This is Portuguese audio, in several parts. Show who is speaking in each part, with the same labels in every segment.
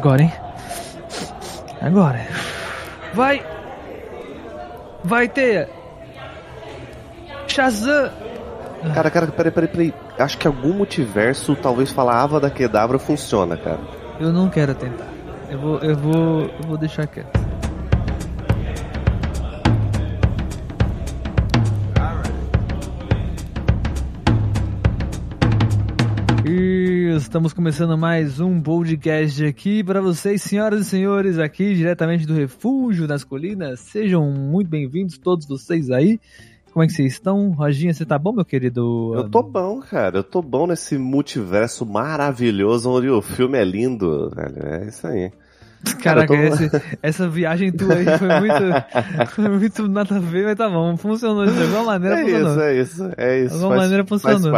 Speaker 1: agora, hein? Agora. Vai! Vai, Teia! Shazam!
Speaker 2: Cara, cara, peraí, peraí, peraí. Acho que algum multiverso, talvez falar Ava da Kedavra funciona, cara.
Speaker 1: Eu não quero tentar. Eu vou, eu vou, eu vou deixar quieto. Estamos começando mais um podcast aqui para vocês, senhoras e senhores, aqui diretamente do Refúgio das Colinas. Sejam muito bem-vindos todos vocês aí. Como é que vocês estão? Roginha, você tá bom, meu querido?
Speaker 2: Eu tô bom, cara. Eu tô bom nesse multiverso maravilhoso onde o filme é lindo, velho. É isso aí.
Speaker 1: Caraca, tô... esse, essa viagem tua aí foi muito, foi muito nada a ver, mas tá bom, funcionou de alguma maneira.
Speaker 2: É
Speaker 1: funcionou.
Speaker 2: isso, é isso, é isso.
Speaker 1: De alguma faz, maneira funcionou.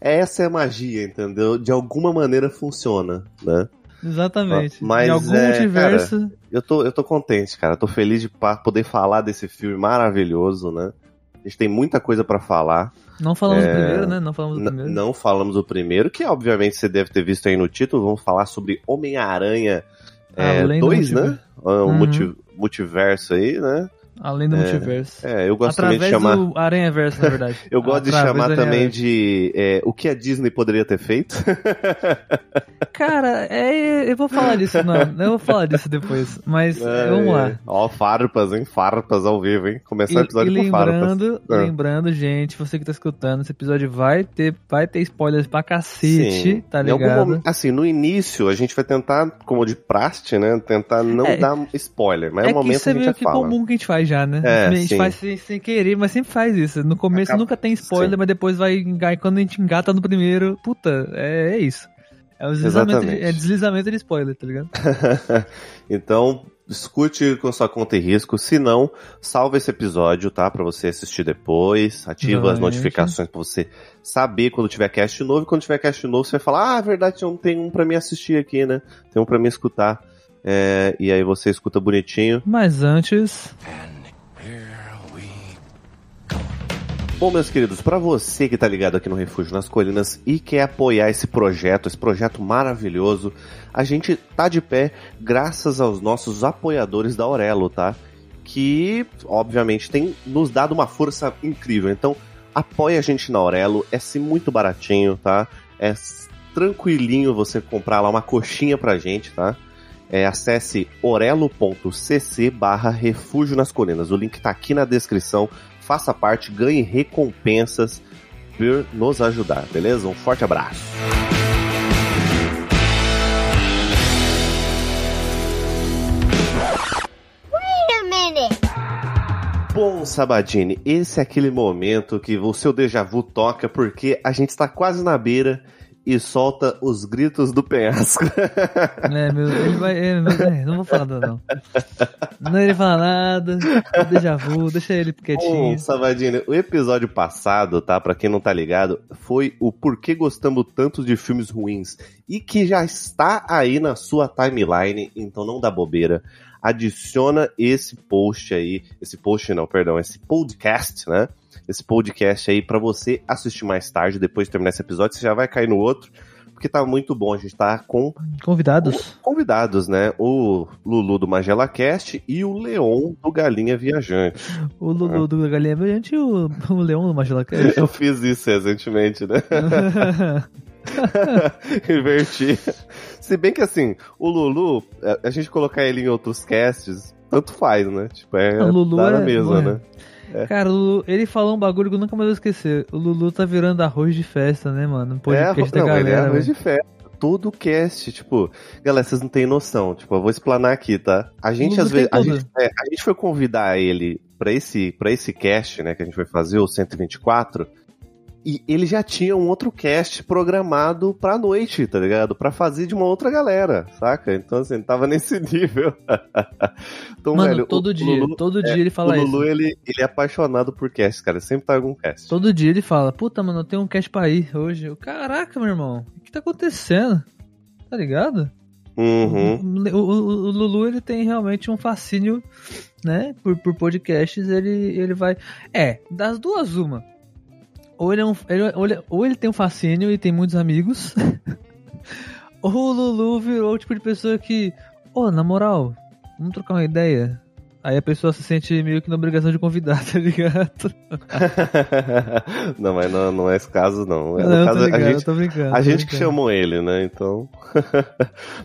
Speaker 2: Essa é a magia, entendeu? De alguma maneira funciona, né?
Speaker 1: Exatamente.
Speaker 2: Mas,
Speaker 1: em algum
Speaker 2: é,
Speaker 1: multiverso.
Speaker 2: Cara, eu, tô, eu tô contente, cara. tô feliz de poder falar desse filme maravilhoso, né? A gente tem muita coisa para falar.
Speaker 1: Não falamos é... do primeiro, né? Não falamos do primeiro.
Speaker 2: Não falamos do primeiro, que obviamente você deve ter visto aí no título. Vamos falar sobre Homem-Aranha é, dois, né? Um uhum. multiverso aí, né?
Speaker 1: Além do
Speaker 2: é,
Speaker 1: multiverso.
Speaker 2: É, eu gosto
Speaker 1: Através
Speaker 2: também de chamar.
Speaker 1: do Aranha Verso, na verdade.
Speaker 2: eu gosto de chamar também de é, o que a Disney poderia ter feito.
Speaker 1: Cara, é, eu vou falar disso, não. Eu vou falar disso depois. Mas é, vamos lá.
Speaker 2: Ó, farpas, hein? Farpas ao vivo, hein? Começar o episódio
Speaker 1: e,
Speaker 2: e com
Speaker 1: lembrando,
Speaker 2: farpas.
Speaker 1: Lembrando, gente, você que tá escutando, esse episódio vai ter, vai ter spoilers pra cacete,
Speaker 2: Sim.
Speaker 1: tá ligado?
Speaker 2: Momento, assim, no início a gente vai tentar, como de praste, né? Tentar não
Speaker 1: É,
Speaker 2: dar spoiler, mas é,
Speaker 1: É
Speaker 2: o momento
Speaker 1: que isso é
Speaker 2: que a
Speaker 1: meio
Speaker 2: gente
Speaker 1: que
Speaker 2: já fala.
Speaker 1: comum que a gente faz já, né?
Speaker 2: É,
Speaker 1: a gente
Speaker 2: sim.
Speaker 1: faz sem, sem querer, mas sempre faz isso. No começo
Speaker 2: Acaba-
Speaker 1: nunca tem spoiler,
Speaker 2: Sim.
Speaker 1: mas depois vai enga- quando a gente engata no primeiro, puta, é, é isso. É o deslizamento, de, é deslizamento de spoiler, tá ligado?
Speaker 2: então, escute com sua conta e risco. Se não, salva esse episódio, tá? Pra você assistir depois. Ativa as notificações pra você saber quando tiver cast novo. E quando tiver cast novo, você vai falar: Ah, é verdade, não tem um pra mim assistir aqui, né? Tem um pra mim escutar. É, e aí você escuta bonitinho.
Speaker 1: Mas antes,
Speaker 2: Bom, meus queridos, para você que tá ligado aqui no Refúgio nas Colinas e quer apoiar esse projeto, esse projeto maravilhoso, a gente tá de pé graças aos nossos apoiadores da Aurelo, tá? Que, obviamente, tem nos dado uma força incrível. Então, apoia a gente na Aurelo, é sim muito baratinho, tá? É tranquilinho você comprar lá uma coxinha pra gente, tá? É, acesse orelo.cc barra refúgio nas colinas. O link tá aqui na descrição. Faça parte, ganhe recompensas por nos ajudar, beleza? Um forte abraço.
Speaker 3: Wait a minute.
Speaker 2: Bom, Sabadini, esse é aquele momento que o seu déjà vu toca porque a gente está quase na beira e solta os gritos do penhasco.
Speaker 1: né, meu, ele vai. é, meu, é, não vou falar nada, não. Não ele fala nada, é déjà vu, deixa ele quietinho.
Speaker 2: Bom, Sabadini, o episódio passado, tá? Pra quem não tá ligado, foi o porquê gostamos tanto de filmes ruins e que já está aí na sua timeline, então não dá bobeira. Adiciona esse post aí, esse post não, perdão, esse podcast, né? Esse podcast aí pra você assistir mais tarde, depois de terminar esse episódio, você já vai cair no outro, porque tá muito bom. A gente tá com
Speaker 1: Convidados?
Speaker 2: convidados, né? O Lulu do Magela Cast e o Leon do Galinha Viajante.
Speaker 1: O Lulu do Galinha Brilhante e o, o Leão do Magela Cast.
Speaker 2: Eu fiz isso recentemente, né? Inverti. Se bem que assim, o Lulu, a- gente colocar ele em outros casts, tanto faz, né? Tipo, é
Speaker 1: O Lulu é-
Speaker 2: mesma,
Speaker 1: é.
Speaker 2: né?
Speaker 1: Cara, o Lulu, ele falou um bagulho que eu nunca mais vou esquecer. O Lulu tá virando arroz de festa, né, mano? Um podcast
Speaker 2: é,
Speaker 1: da
Speaker 2: não, ele é
Speaker 1: galera.
Speaker 2: arroz de festa. Todo cast, tipo, galera, vocês não têm noção. Tipo, eu vou explanar aqui, tá? A gente, às vezes, a gente, é, a gente foi convidar ele pra esse, pra esse cast, né, que a gente vai fazer, o 124, e ele já tinha um outro cast programado pra noite, tá ligado? Pra fazer de uma outra galera, saca? Então, assim, tava nesse nível. então,
Speaker 1: Mano,
Speaker 2: velho,
Speaker 1: todo
Speaker 2: o
Speaker 1: dia,
Speaker 2: Lulu,
Speaker 1: todo
Speaker 2: é,
Speaker 1: dia ele fala
Speaker 2: o Lulu,
Speaker 1: isso.
Speaker 2: ele, ele é apaixonado por cast, cara. Sempre tá algum cast.
Speaker 1: Todo dia ele fala, puta, mano, eu tenho um cast pra ir hoje. Eu, Caraca, meu irmão, o que tá acontecendo? Tá ligado?
Speaker 2: Uhum.
Speaker 1: O, o- o Lulu, ele tem realmente um fascínio, né, por, por podcasts, ele, ele vai... É, das duas, uma. Ou ele, é um, ele- ou ele- ou ele tem um fascínio e tem muitos amigos, o Lulu virou o tipo de pessoa que, ô, na moral, vamos trocar uma ideia. Aí a pessoa se sente meio que na obrigação de convidar, tá ligado?
Speaker 2: não, mas não, não é esse caso, não. É
Speaker 1: Não,
Speaker 2: caso,
Speaker 1: ligado,
Speaker 2: a gente,
Speaker 1: tô brincando.
Speaker 2: a gente que chamou ele, né? Então.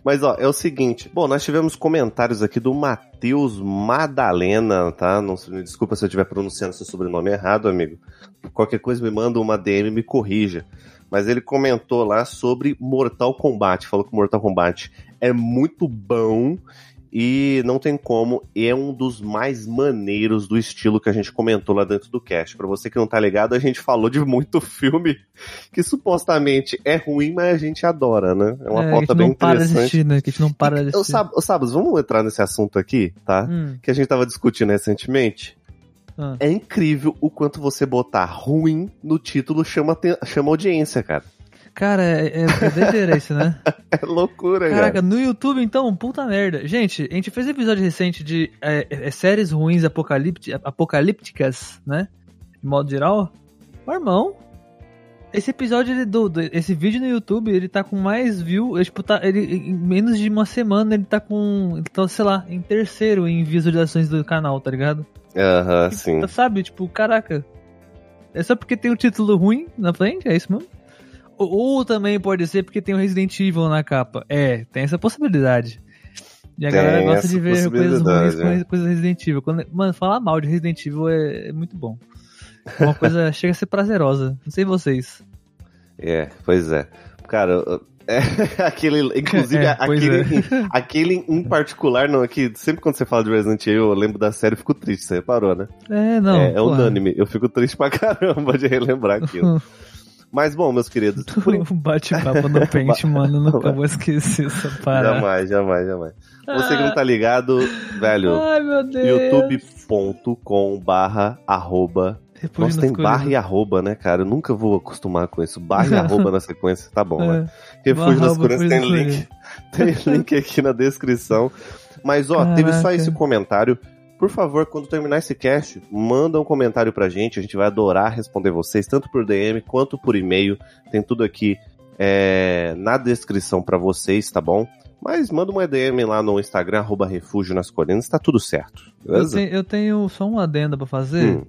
Speaker 2: mas ó, é o seguinte. Bom, nós tivemos comentários aqui do Matheus Madalena, tá? Não, desculpa se eu estiver pronunciando seu sobrenome errado, amigo. Qualquer coisa me manda uma DM e me corrija. Mas ele comentou lá sobre Mortal Kombat. Falou que Mortal Kombat é muito bom e não tem como, é um dos mais maneiros do estilo que a gente comentou lá dentro do cast. Pra você que não tá ligado, a gente falou de muito filme que supostamente é ruim, mas a gente adora, né? É uma
Speaker 1: É,
Speaker 2: pauta bem
Speaker 1: para
Speaker 2: interessante.
Speaker 1: assistir, né? Que a gente não para de assistir.
Speaker 2: Ô, Sabas, vamos entrar nesse assunto aqui, tá?
Speaker 1: Hum,
Speaker 2: Que a gente tava discutindo recentemente.
Speaker 1: Ah.
Speaker 2: É incrível o quanto você botar ruim no título chama, chama audiência, cara.
Speaker 1: Cara, é, é, é doideira isso, né?
Speaker 2: É loucura,
Speaker 1: Caraca,
Speaker 2: cara.
Speaker 1: no YouTube, então, puta merda. Gente, a gente fez episódio recente de é, é, séries ruins apocalípti- apocalípticas, né? De modo geral. Meu irmão, esse episódio ele- do, do- esse vídeo no YouTube, ele tá com mais view, ele, tipo, tá, ele, em menos de uma semana ele tá com, ele tá, sei lá, em terceiro em visualizações do canal, tá ligado?
Speaker 2: Aham, sim.
Speaker 1: Sabe, tipo, caraca. É só porque tem um título ruim na frente? É isso mesmo? Ou, ou também pode ser porque tem o Resident Evil na capa. É, tem essa possibilidade. E a
Speaker 2: Tem
Speaker 1: galera gosta de ver coisas ruins com coisas Resident Evil. Quando- mano, falar mal de Resident Evil é, é muito bom. É uma coisa chega a ser prazerosa. Não sei vocês.
Speaker 2: É, pois é. Cara, é, aquele, inclusive,
Speaker 1: É,
Speaker 2: aquele, aquele em particular, não, é que sempre quando você fala de Resident Evil, eu lembro da série e fico triste, você reparou, né?
Speaker 1: É, não.
Speaker 2: é, é unânime, eu fico triste pra caramba de relembrar aquilo. Mas bom, meus queridos, por
Speaker 1: O bate-papo no pente, mano. Nunca vou esquecer essa parada.
Speaker 2: Jamais, jamais, jamais. Você que não tá ligado, velho,
Speaker 1: Ai, meu Deus.
Speaker 2: youtube.com barra arroba.
Speaker 1: Refúgio
Speaker 2: Nossa, tem barra e arroba, né, cara? Eu nunca vou acostumar com isso. Barra e arroba na sequência, tá bom, né?
Speaker 1: É.
Speaker 2: Refúgio
Speaker 1: Barra,
Speaker 2: nas
Speaker 1: Refúgio
Speaker 2: tem link. Tem link aqui na descrição. Mas, ó, teve só
Speaker 1: Caraca.
Speaker 2: esse comentário. Por favor, quando terminar esse cast, manda um comentário pra gente. A gente vai adorar responder vocês, tanto por DM quanto por e-mail. Tem tudo aqui é, na descrição pra vocês, tá bom? Mas manda uma DM lá no Instagram, arroba Refúgio nas Colinas, tá tudo certo.
Speaker 1: Eu,
Speaker 2: Beleza?
Speaker 1: tenho, eu tenho só um adendo pra fazer.
Speaker 2: Hum,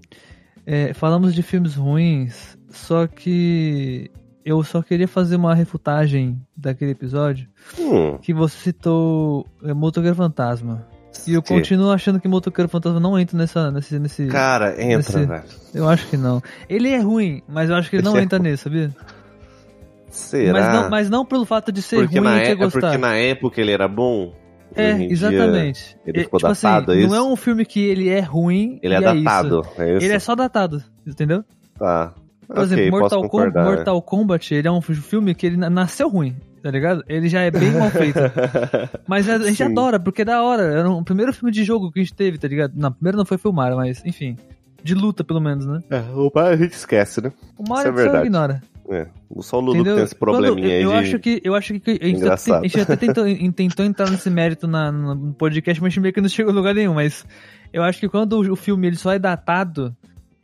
Speaker 1: É, falamos de filmes ruins, só que eu só queria fazer uma refutagem daquele episódio
Speaker 2: hum,
Speaker 1: que você citou é, Motoqueiro Fantasma. E eu continuo achando que Motoqueiro Fantasma não entra nessa, nesse, nesse.
Speaker 2: Cara, entra,
Speaker 1: Esse-
Speaker 2: velho.
Speaker 1: Eu acho que não. Ele é ruim, mas eu acho que ele não
Speaker 2: Esse é
Speaker 1: entra nesse, sabia?
Speaker 2: Será?
Speaker 1: Mas não, mas não pelo fato de ser
Speaker 2: porque,
Speaker 1: ruim
Speaker 2: na
Speaker 1: e ter
Speaker 2: é, é porque
Speaker 1: gostado.
Speaker 2: na época ele era bom?
Speaker 1: É, exatamente.
Speaker 2: ele
Speaker 1: É,
Speaker 2: ficou
Speaker 1: tipo
Speaker 2: datado, é
Speaker 1: assim,
Speaker 2: isso?
Speaker 1: não é um filme que ele é ruim.
Speaker 2: Ele é
Speaker 1: e
Speaker 2: datado,
Speaker 1: isso.
Speaker 2: é isso?
Speaker 1: Ele é só datado, entendeu?
Speaker 2: Tá.
Speaker 1: Por
Speaker 2: Ok,
Speaker 1: exemplo, Mortal, Com-
Speaker 2: é.
Speaker 1: Mortal Kombat, ele é um filme que ele na- nasceu ruim, tá ligado? Ele já é bem mal feito. Mas a gente
Speaker 2: Sim.
Speaker 1: adora, porque é da hora. Era um- o primeiro filme de jogo que a gente teve, tá ligado? Não, primeiro não foi filmar, mas enfim. De luta, pelo menos, né?
Speaker 2: É, o pai a gente esquece, né?
Speaker 1: O
Speaker 2: Isso
Speaker 1: Mario
Speaker 2: é
Speaker 1: só
Speaker 2: verdade.
Speaker 1: ignora.
Speaker 2: É. Só o Lulu que
Speaker 1: Entendeu?
Speaker 2: tem esse probleminha
Speaker 1: Quando- eu,
Speaker 2: aí
Speaker 1: eu
Speaker 2: de...
Speaker 1: acho que eu acho que a gente, tá-
Speaker 2: Engraçado.
Speaker 1: a gente até tentou, tentou entrar nesse mérito na, no podcast, mas a gente meio que não chegou a lugar nenhum. Mas eu acho que quando o, filme ele só é datado,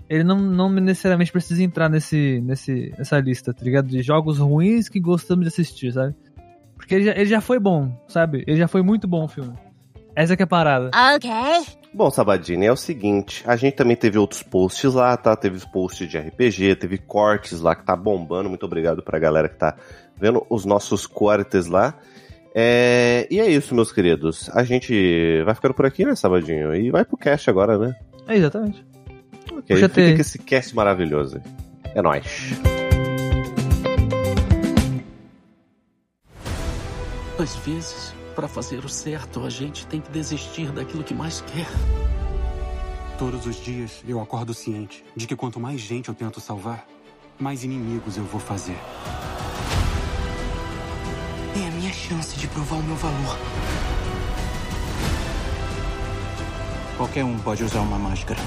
Speaker 1: ele não, não necessariamente precisa entrar nesse, nesse, nessa lista, tá ligado? De jogos ruins que gostamos de assistir, sabe? Porque ele já, ele já foi bom, sabe? Ele já foi muito bom o filme. Essa que é a parada.
Speaker 3: Okay.
Speaker 2: Bom, Sabadini, é o seguinte, a gente também teve outros posts lá, tá? Teve os posts de RPG, teve cortes lá que tá bombando. Muito obrigado pra galera que tá vendo os nossos cortes lá. É, E é isso, meus queridos. A gente vai ficando por aqui, né, Sabadinho? E vai pro cast agora, né?
Speaker 1: É, exatamente.
Speaker 2: Ok,
Speaker 1: Puxa
Speaker 2: fica com esse cast maravilhoso. aí. É nóis.
Speaker 4: Às vezes, para fazer o certo, a gente tem que desistir daquilo que mais quer.
Speaker 5: Todos os dias eu acordo ciente de que quanto mais gente eu tento salvar, mais inimigos eu vou fazer.
Speaker 6: É a minha chance de provar o meu valor. Qualquer um pode usar uma máscara.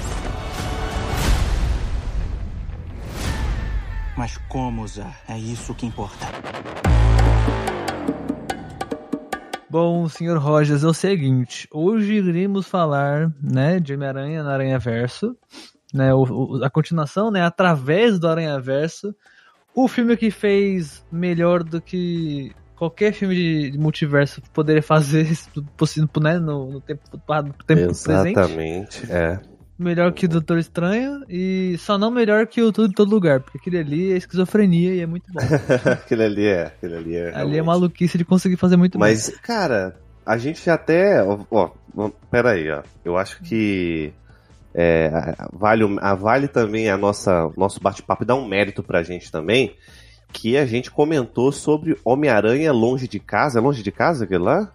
Speaker 6: Mas como usar? É isso que importa.
Speaker 1: Bom, senhor Rogers, é o seguinte. Hoje iremos falar, né, de Homem-Aranha no Aranha Verso, né, o- o- a continuação, né, através do Aranha Verso, o filme que fez melhor do que qualquer filme de, de multiverso poderia fazer possível né, no, no tempo, no tempo presente.
Speaker 2: Exatamente, é.
Speaker 1: Melhor que o Doutor Estranho e só não melhor que o Tudo em Todo Lugar, porque aquele ali é esquizofrenia e é muito bom.
Speaker 2: aquele ali é, aquele ali é.
Speaker 1: ali é maluquice de conseguir fazer muito
Speaker 2: Mas, cara, a gente até. Ó, ó, pera aí, ó. Eu acho que. É, a vale, a Vale também, a nossa nosso bate-papo, dá um mérito pra gente também. Que a gente comentou sobre Homem-Aranha Longe de Casa. É longe de casa aquele lá?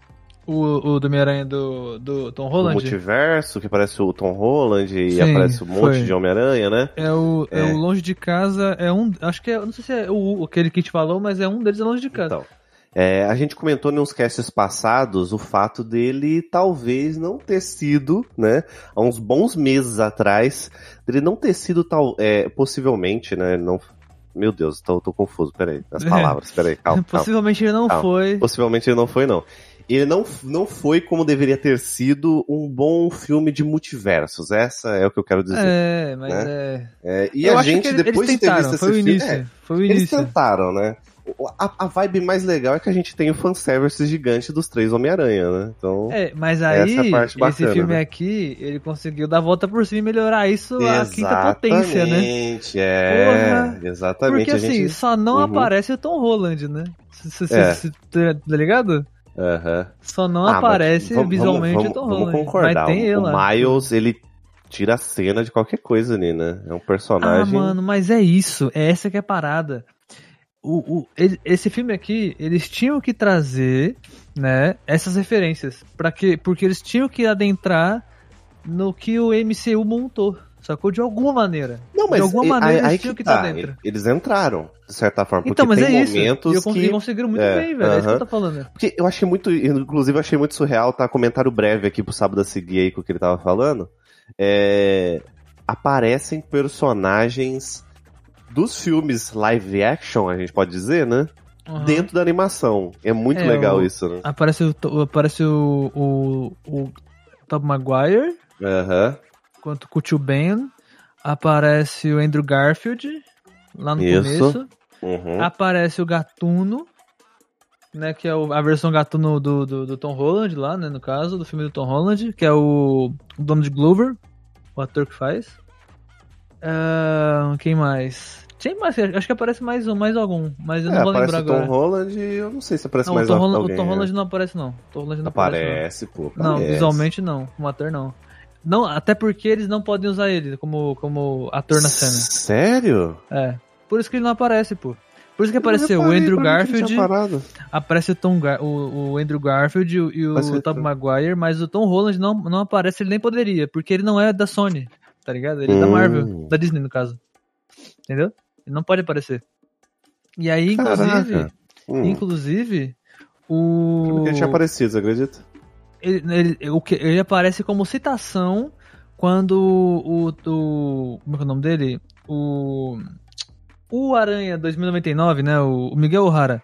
Speaker 1: O, o do Homem-Aranha do, do Tom
Speaker 2: O
Speaker 1: Holland?
Speaker 2: multiverso, que parece o Tom Holland e
Speaker 1: Sim,
Speaker 2: aparece um monte
Speaker 1: foi.
Speaker 2: de Homem-Aranha, né?
Speaker 1: É o, é.
Speaker 2: É.
Speaker 1: o Longe de Casa, é um. Acho que é. Não sei se é o, aquele que a gente falou, mas é um deles é Longe de Casa.
Speaker 2: Então, é, a gente comentou nos casts passados o fato dele talvez não ter sido, né, há uns bons meses atrás, dele não ter sido tal, é, possivelmente, né, não, meu Deus, tô, tô confuso, peraí, as
Speaker 1: É.
Speaker 2: palavras, peraí, calma, calma.
Speaker 1: Possivelmente ele não
Speaker 2: Calma.
Speaker 1: foi.
Speaker 2: Possivelmente ele não foi, não. Ele não, não foi como deveria ter sido um bom filme de multiversos, essa é o que eu quero dizer.
Speaker 1: É, mas
Speaker 2: né?
Speaker 1: é.
Speaker 2: É, e
Speaker 1: Eu
Speaker 2: a gente,
Speaker 1: ele-
Speaker 2: depois
Speaker 1: eles
Speaker 2: de ter visto
Speaker 1: foi o
Speaker 2: esse filme,
Speaker 1: início.
Speaker 2: é,
Speaker 1: foi o
Speaker 2: eles
Speaker 1: início.
Speaker 2: tentaram, né? A, a vibe mais legal é que a gente tem o fanservice gigante dos três Homem-Aranha, né? Então.
Speaker 1: É, mas aí,
Speaker 2: é a parte
Speaker 1: esse
Speaker 2: bacana,
Speaker 1: filme
Speaker 2: né?
Speaker 1: aqui, ele conseguiu dar a volta por cima e melhorar isso a quinta potência, né?
Speaker 2: Exatamente, é.
Speaker 1: Porra.
Speaker 2: Exatamente.
Speaker 1: Porque assim,
Speaker 2: gente...
Speaker 1: só não
Speaker 2: Uhum.
Speaker 1: aparece o Tom Holland, né?
Speaker 2: É.
Speaker 1: tá ligado?
Speaker 2: Aham.
Speaker 1: Só não
Speaker 2: Ah,
Speaker 1: aparece
Speaker 2: vamos-
Speaker 1: visualmente
Speaker 2: vamos,
Speaker 1: o Tom
Speaker 2: vamos concordar.
Speaker 1: Mas tem ele
Speaker 2: o
Speaker 1: lá.
Speaker 2: Miles, ele tira a cena de qualquer coisa ali, né? É um
Speaker 1: Ah,
Speaker 2: personagem.
Speaker 1: mano, mas é isso. É essa que é a parada. O, o- esse filme aqui, eles tinham que trazer, né, essas referências. Pra quê? Porque eles tinham que adentrar no que o MCU montou. Sacou? De alguma maneira.
Speaker 2: Não, mas
Speaker 1: de alguma
Speaker 2: e-
Speaker 1: maneira
Speaker 2: aí,
Speaker 1: eles
Speaker 2: aí que
Speaker 1: que estar
Speaker 2: tá.
Speaker 1: dentro.
Speaker 2: Eles entraram, de certa forma. Porque
Speaker 1: Então, mas
Speaker 2: tem
Speaker 1: é isso.
Speaker 2: momentos
Speaker 1: E eu consegui,
Speaker 2: que...
Speaker 1: conseguiram muito
Speaker 2: É,
Speaker 1: bem, velho. É isso que eu tô falando.
Speaker 2: Porque eu achei muito, inclusive eu achei muito surreal, tá? Comentário breve aqui pro sábado a seguir aí com o que ele tava falando. É, aparecem personagens dos filmes live action, a gente pode dizer, né?
Speaker 1: Aham.
Speaker 2: Dentro da animação. É muito
Speaker 1: É,
Speaker 2: legal
Speaker 1: o-
Speaker 2: isso, né?
Speaker 1: Aparece o, aparece o, o, o Tobey Maguire,
Speaker 2: Aham.
Speaker 1: Quanto o Tio Ben. Aparece o Andrew Garfield, lá no
Speaker 2: Isso.
Speaker 1: começo.
Speaker 2: Uhum.
Speaker 1: Aparece o Gatuno, né? Que é o- a versão Gatuno do, do, do Tom Holland lá, né? No caso, do filme do Tom Holland, que é o, o Donald Glover, o ator que faz. Ah, quem mais? Tem mais, acho que aparece mais um, mais algum, mas eu não
Speaker 2: É,
Speaker 1: vou
Speaker 2: aparece
Speaker 1: lembrar
Speaker 2: o Tom
Speaker 1: agora.
Speaker 2: Holland eu não sei se aparece
Speaker 1: Não, o
Speaker 2: mais
Speaker 1: Tom,
Speaker 2: al-
Speaker 1: Holland,
Speaker 2: alguém.
Speaker 1: o Tom
Speaker 2: né?
Speaker 1: Holland não aparece, não. O Tom Holland não aparece. não.
Speaker 2: Aparece, pô.
Speaker 1: Não,
Speaker 2: aparece.
Speaker 1: visualmente não, como ator não. Não, até porque eles não podem usar ele como, como ator na cena.
Speaker 2: Sério?
Speaker 1: É. Por isso que ele não aparece, pô. Por isso que
Speaker 2: Eu
Speaker 1: apareceu o
Speaker 2: reparei,
Speaker 1: Andrew
Speaker 2: que ele
Speaker 1: Garfield, aparece o, Tom Gar o, o Andrew Garfield e o, e o
Speaker 2: Tom.
Speaker 1: Maguire, mas o Tom Holland não, não aparece, ele nem poderia, porque ele não é da Sony, tá ligado? Ele é da
Speaker 2: Hum.
Speaker 1: Marvel, da Disney no caso. Entendeu? Ele não pode aparecer. E aí, inclusive.
Speaker 2: Hum.
Speaker 1: inclusive, o...
Speaker 2: Porque ele tinha aparecido, você acredita?
Speaker 1: Ele, ele, ele aparece como citação quando o, o. Como é é o nome dele? O. O Aranha 2099, né? O, o Miguel O'Hara.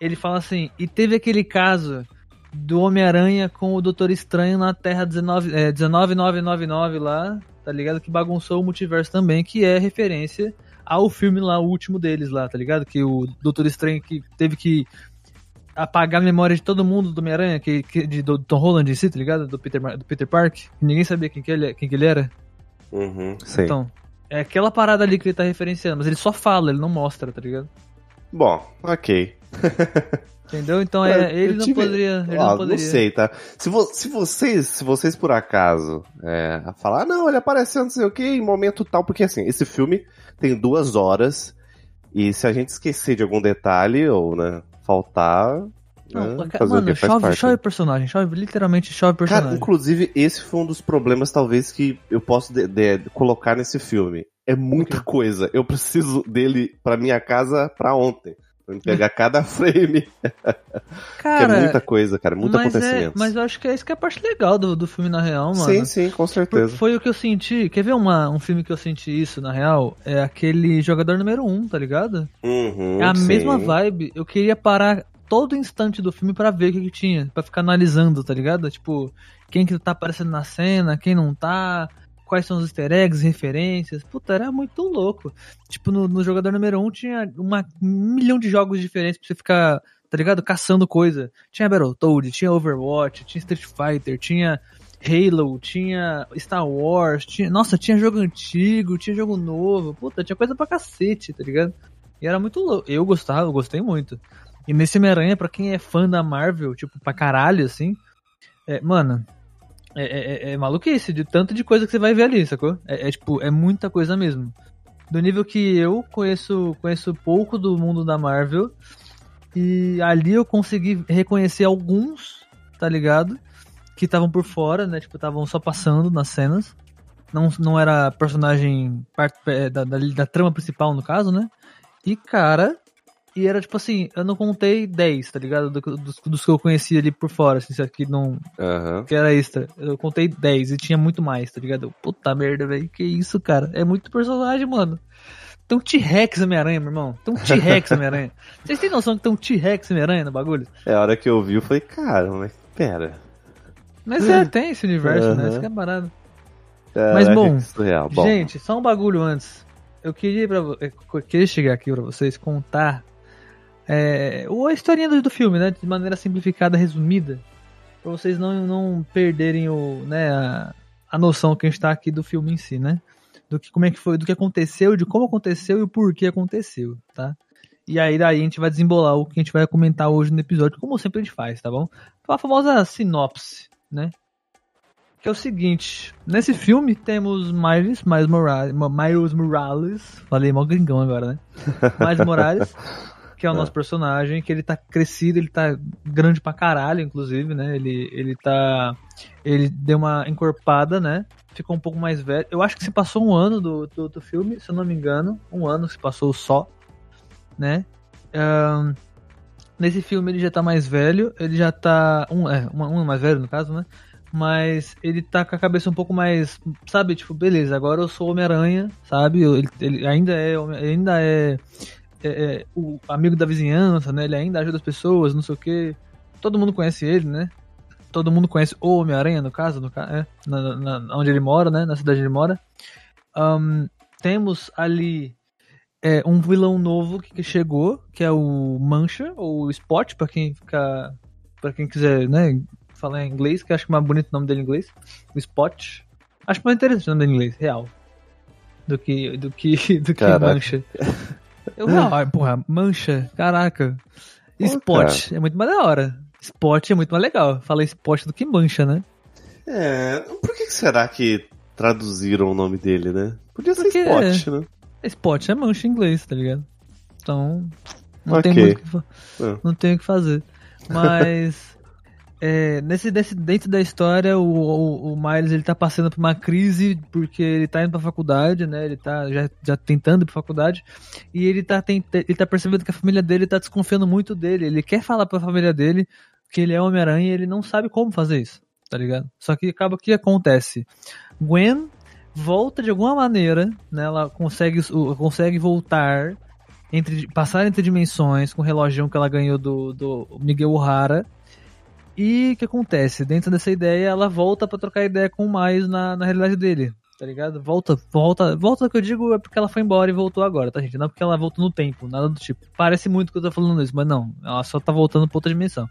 Speaker 1: Ele fala assim: e teve aquele caso do Homem-Aranha com o Doutor Estranho na Terra 19, é, 19999 lá, tá ligado? Que bagunçou o multiverso também, que é referência ao filme lá, o último deles lá, tá ligado? Que o Doutor Estranho que teve que apagar a memória de todo mundo do Homem-Aranha, que, que, de, do Tom Holland em si, tá ligado? Do Peter, do Peter Park. Ninguém sabia quem que ele, quem que ele era.
Speaker 2: Uhum, sei.
Speaker 1: Então, é aquela parada ali que ele tá referenciando, mas ele só fala, ele não mostra, tá ligado?
Speaker 2: Bom, ok.
Speaker 1: Entendeu? Então é,
Speaker 2: Eu
Speaker 1: ele não poderia. Ele
Speaker 2: Ó,
Speaker 1: não poderia.
Speaker 2: sei, tá? Se, vo- se vocês, se vocês por acaso é, falar, "Ah, não, ele apareceu não sei o que em momento tal, porque assim, esse filme tem duas horas e se a gente esquecer de algum detalhe ou, né, faltar,
Speaker 1: Não,
Speaker 2: né,
Speaker 1: cara,
Speaker 2: fazer
Speaker 1: mano, chove,
Speaker 2: parte.
Speaker 1: chove personagem, chove, literalmente chove
Speaker 2: Cara,
Speaker 1: personagem.
Speaker 2: inclusive, esse foi um dos problemas, talvez, que eu posso de- de- colocar nesse filme. É muita coisa. Eu preciso dele pra minha casa pra ontem. Me pegar cada frame. que é muita coisa, cara. Muito
Speaker 1: mas, é,
Speaker 2: acontecimento.
Speaker 1: mas eu acho que é isso que é a parte legal do, do filme na real, mano.
Speaker 2: Sim, sim, com certeza.
Speaker 1: Foi o que eu senti. Quer ver uma, um filme que eu senti isso, na real? É aquele jogador número 1, um, tá ligado?
Speaker 2: Uhum,
Speaker 1: é a
Speaker 2: sim.
Speaker 1: mesma vibe. Eu queria parar todo instante do filme pra ver o que, que tinha. Pra ficar analisando, tá ligado? Tipo, quem que tá aparecendo na cena, quem não tá. Quais são os easter eggs, referências. Puta, era muito louco. Tipo, no, no jogador número 1 um tinha uma, um milhão de jogos diferentes pra você ficar tá ligado? Caçando coisa. Tinha Battletoad, tinha Overwatch, tinha Street Fighter, tinha Halo, tinha Star Wars, tinha, nossa, tinha jogo antigo, tinha jogo novo, puta, tinha coisa pra cacete, tá ligado? E era muito louco. Eu gostava, eu gostei muito. E nesse Homem-Aranha, pra quem é fã da Marvel, tipo, pra caralho, assim, é, mano, é, é, é, é maluquice de tanto de coisa que você vai ver ali, sacou? É, é, tipo, é muita coisa mesmo. Do nível que eu conheço, conheço pouco do mundo da Marvel. E ali eu consegui reconhecer alguns, tá ligado? Que estavam por fora, né? Tipo, estavam só passando nas cenas. Não, não era personagem parte, é, da, da, da trama principal, no caso, né? E, cara, e era tipo assim, eu não contei 10, tá ligado? Do- Dos, dos que eu conhecia ali por fora, assim, isso aqui não.
Speaker 2: Aham.
Speaker 1: Que era extra. Eu contei 10 e tinha muito mais, tá ligado? Eu, Puta merda, velho. Que isso, cara? É muito personagem, mano. Tem um T-Rex Homem-Aranha, meu irmão. Tem um T-Rex Homem-Aranha. Vocês têm noção que tem um T-Rex Homem-Aranha no bagulho?
Speaker 2: É a hora que eu vi, eu falei, cara, mas pera.
Speaker 1: Mas é, tem esse universo, né?
Speaker 2: Aham.
Speaker 1: Isso que é parado.
Speaker 2: Caraca,
Speaker 1: Mas, bom,
Speaker 2: que surreal. Bom,
Speaker 1: Gente, só um bagulho antes. Eu queria, pra, eu queria chegar aqui pra vocês contar é, a historinha do, do filme, né? De maneira simplificada, resumida. Pra vocês não, não perderem o, né, a, a noção que a gente tá aqui do filme em si, né? Do que, como é que foi, do que aconteceu, de como aconteceu e o porquê aconteceu, tá? E aí daí a gente vai desembolar o que a gente vai comentar hoje no episódio, como sempre a gente faz, tá bom? A famosa sinopse, né? Que é o seguinte, nesse filme temos Miles, Miles Morales, Miles Morales, falei mal gringão agora, né? Miles Morales, que é o nosso personagem, que ele tá crescido, ele tá grande pra caralho, inclusive, né? Ele, ele tá. Ele deu uma encorpada, né? Ficou um pouco mais velho. Eu acho que se passou um ano do, do, do filme, se eu não me engano. Um ano se passou só, né? Ahn, nesse filme ele já tá mais velho, ele já tá. Um, é, um, um mais velho no caso, né? Mas ele tá com a cabeça um pouco mais. Sabe, tipo, beleza, agora eu sou Homem-Aranha, sabe? Ele, ele ainda é. Ainda é, é, é, o amigo da vizinhança, né? Ele ainda ajuda as pessoas, não sei o quê. Todo mundo conhece ele, né? Todo mundo conhece o Homem-Aranha, no caso, no, é, na, na- onde ele mora, né? Na cidade onde ele mora. Ahn, temos ali é, um vilão novo que, que chegou, que é o Mancha, ou Spot, pra quem ficar. para quem quiser, né? Falar em inglês, que acho que é mais bonito o nome dele em inglês. O Spot. Acho mais interessante o nome dele em inglês, real. Do que. Do que. Do que
Speaker 2: Caraca.
Speaker 1: Mancha. Eu, ah, porra, Mancha, caraca.
Speaker 2: Pô,
Speaker 1: Spot, é muito mais da hora. Spot é muito mais legal. Fala Spot do que Mancha, né?
Speaker 2: É, por que será que traduziram o nome dele, né? Podia ser
Speaker 1: Porque-
Speaker 2: Spot, né?
Speaker 1: Spot é mancha em inglês, tá ligado? Então. Não tem
Speaker 2: Ok.
Speaker 1: muito o que fa-
Speaker 2: É.
Speaker 1: Não tem o que fazer. Mas. É, nesse, nesse, dentro da história, o, o, o Miles ele tá passando por uma crise porque ele tá indo pra faculdade, né? Ele tá já, já tentando ir pra faculdade. E ele tá, tenta, ele tá percebendo que a família dele tá desconfiando muito dele. Ele quer falar pra família dele que ele é Homem-Aranha e ele não sabe como fazer isso, tá ligado? Só que acaba que acontece. Gwen volta de alguma maneira, né? Ela consegue, consegue voltar, entre, passar entre dimensões com o relógio que ela ganhou do, do Miguel O'Hara. E o que acontece? Dentro dessa ideia, ela volta pra trocar ideia com o Miles na, na realidade dele. Tá ligado? Volta, volta, volta que eu digo é porque ela foi embora e voltou agora, tá, gente? Não é porque ela voltou no tempo, nada do tipo. Parece muito que eu tô falando isso, mas não. Ela só tá voltando pra outra dimensão.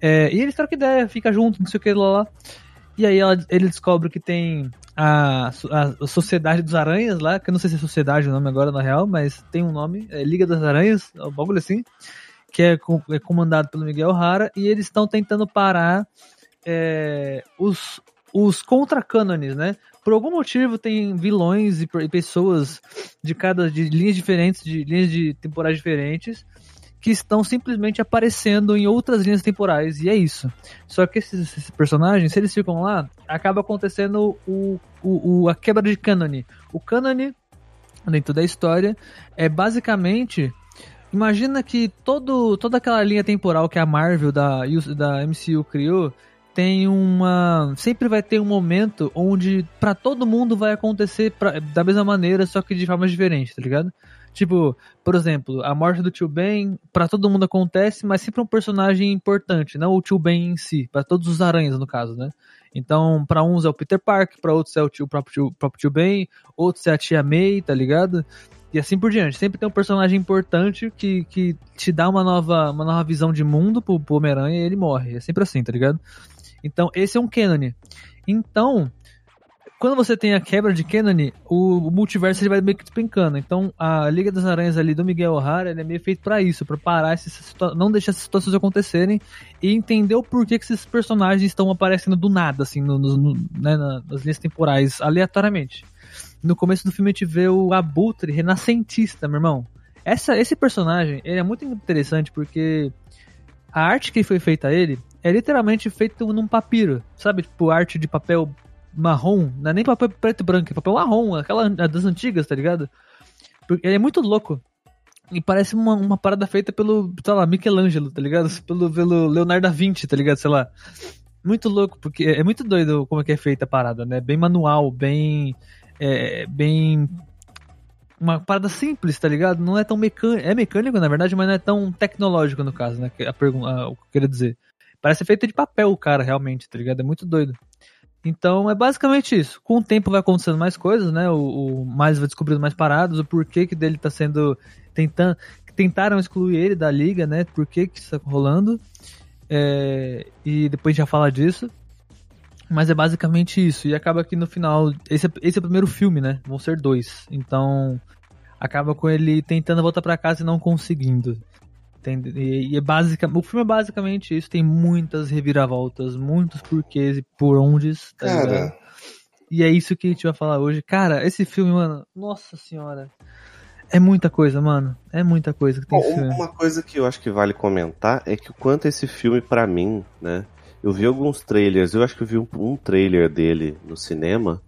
Speaker 1: É, e eles trocam ideia, fica junto, não sei o que lá lá. E aí ela- ele descobre que tem a, a Sociedade dos Aranhas lá, que eu não sei se é Sociedade o nome agora na real, mas tem um nome, é Liga das Aranhas, é um bagulho assim, que é, é comandado pelo Miguel O'Hara, e eles estão tentando parar é, os, os contra-cânones, né? Por algum motivo tem vilões e, e pessoas de cada de linhas diferentes, de linhas de temporais diferentes, que estão simplesmente aparecendo em outras linhas temporais, e é isso. Só que esses, esses personagens, se eles ficam lá, acaba acontecendo o, o, o- a quebra de cânone. O cânone, dentro da história, é basicamente. Imagina que todo, toda aquela linha temporal que a Marvel da, da MCU criou tem uma. Sempre vai ter um momento onde pra todo mundo vai acontecer pra- da mesma maneira, só que de formas diferentes, tá ligado? Tipo, por exemplo, a morte do Tio Ben, pra todo mundo acontece, mas sempre um personagem importante, não o Tio Ben em si, pra todos os aranhas no caso, né? Então, pra uns é o Peter Parker, pra outros é o, tio, o próprio, tio, o próprio tio Ben, outros é a tia May, tá ligado? E assim por diante. Sempre tem um personagem importante que, que te dá uma nova, uma nova visão de mundo pro, pro Homem-Aranha e ele morre. É sempre assim, tá ligado? Então, esse é um canon. Então, quando você tem a quebra de canon, o, o multiverso ele vai meio que despencando. Então, a Liga das Aranhas ali do Miguel O'Hara ele é meio feito para isso, para parar essas não deixar essas situações acontecerem e entender o porquê que esses personagens estão aparecendo do nada, assim, no, no- né, na- nas linhas temporais, aleatoriamente. No começo do filme a gente vê o Abutre renascentista, meu irmão. Essa, esse personagem, ele é muito interessante porque a arte que foi feita a ele é literalmente feita num papiro, sabe? Tipo, arte de papel marrom, não é nem papel preto e branco, é papel marrom, aquela das antigas, tá ligado? Porque ele é muito louco. E parece uma, uma parada feita pelo, sei lá, Michelangelo, tá ligado? Pelo, pelo Leonardo da Vinci, tá ligado? Sei lá. Muito louco, porque é muito doido como é que é feita a parada, né? Bem manual, bem. É, bem. Uma parada simples, tá ligado? Não é tão mecânico. É mecânico, na verdade, mas não é tão tecnológico no caso, né? A pergunta, o que eu queria dizer. Parece feito de papel o cara, realmente, tá ligado? É muito doido. Então é basicamente isso. Com o tempo vai acontecendo mais coisas, né? O, o Miles vai descobrindo mais paradas, o porquê que dele tá sendo. Tentando, tentaram excluir ele da liga, né? Por que que isso tá rolando. É, e depois já fala disso. Mas é basicamente isso. E acaba que no final. Esse é, esse é o primeiro filme, né? Vão ser dois. Então. Acaba com ele tentando voltar pra casa e não conseguindo. Entende? E, e é basica, o filme é basicamente isso. Tem muitas reviravoltas, muitos porquês e por onde. Tá ligado?
Speaker 2: Cara,
Speaker 1: E é isso que a gente vai falar hoje. Cara, esse filme, mano, nossa senhora. É muita coisa, mano. É muita coisa que tem
Speaker 2: Bom, uma coisa que eu acho que vale comentar é que o quanto esse filme, pra mim, né? Eu vi alguns trailers, eu acho que eu vi um, um trailer dele no cinema.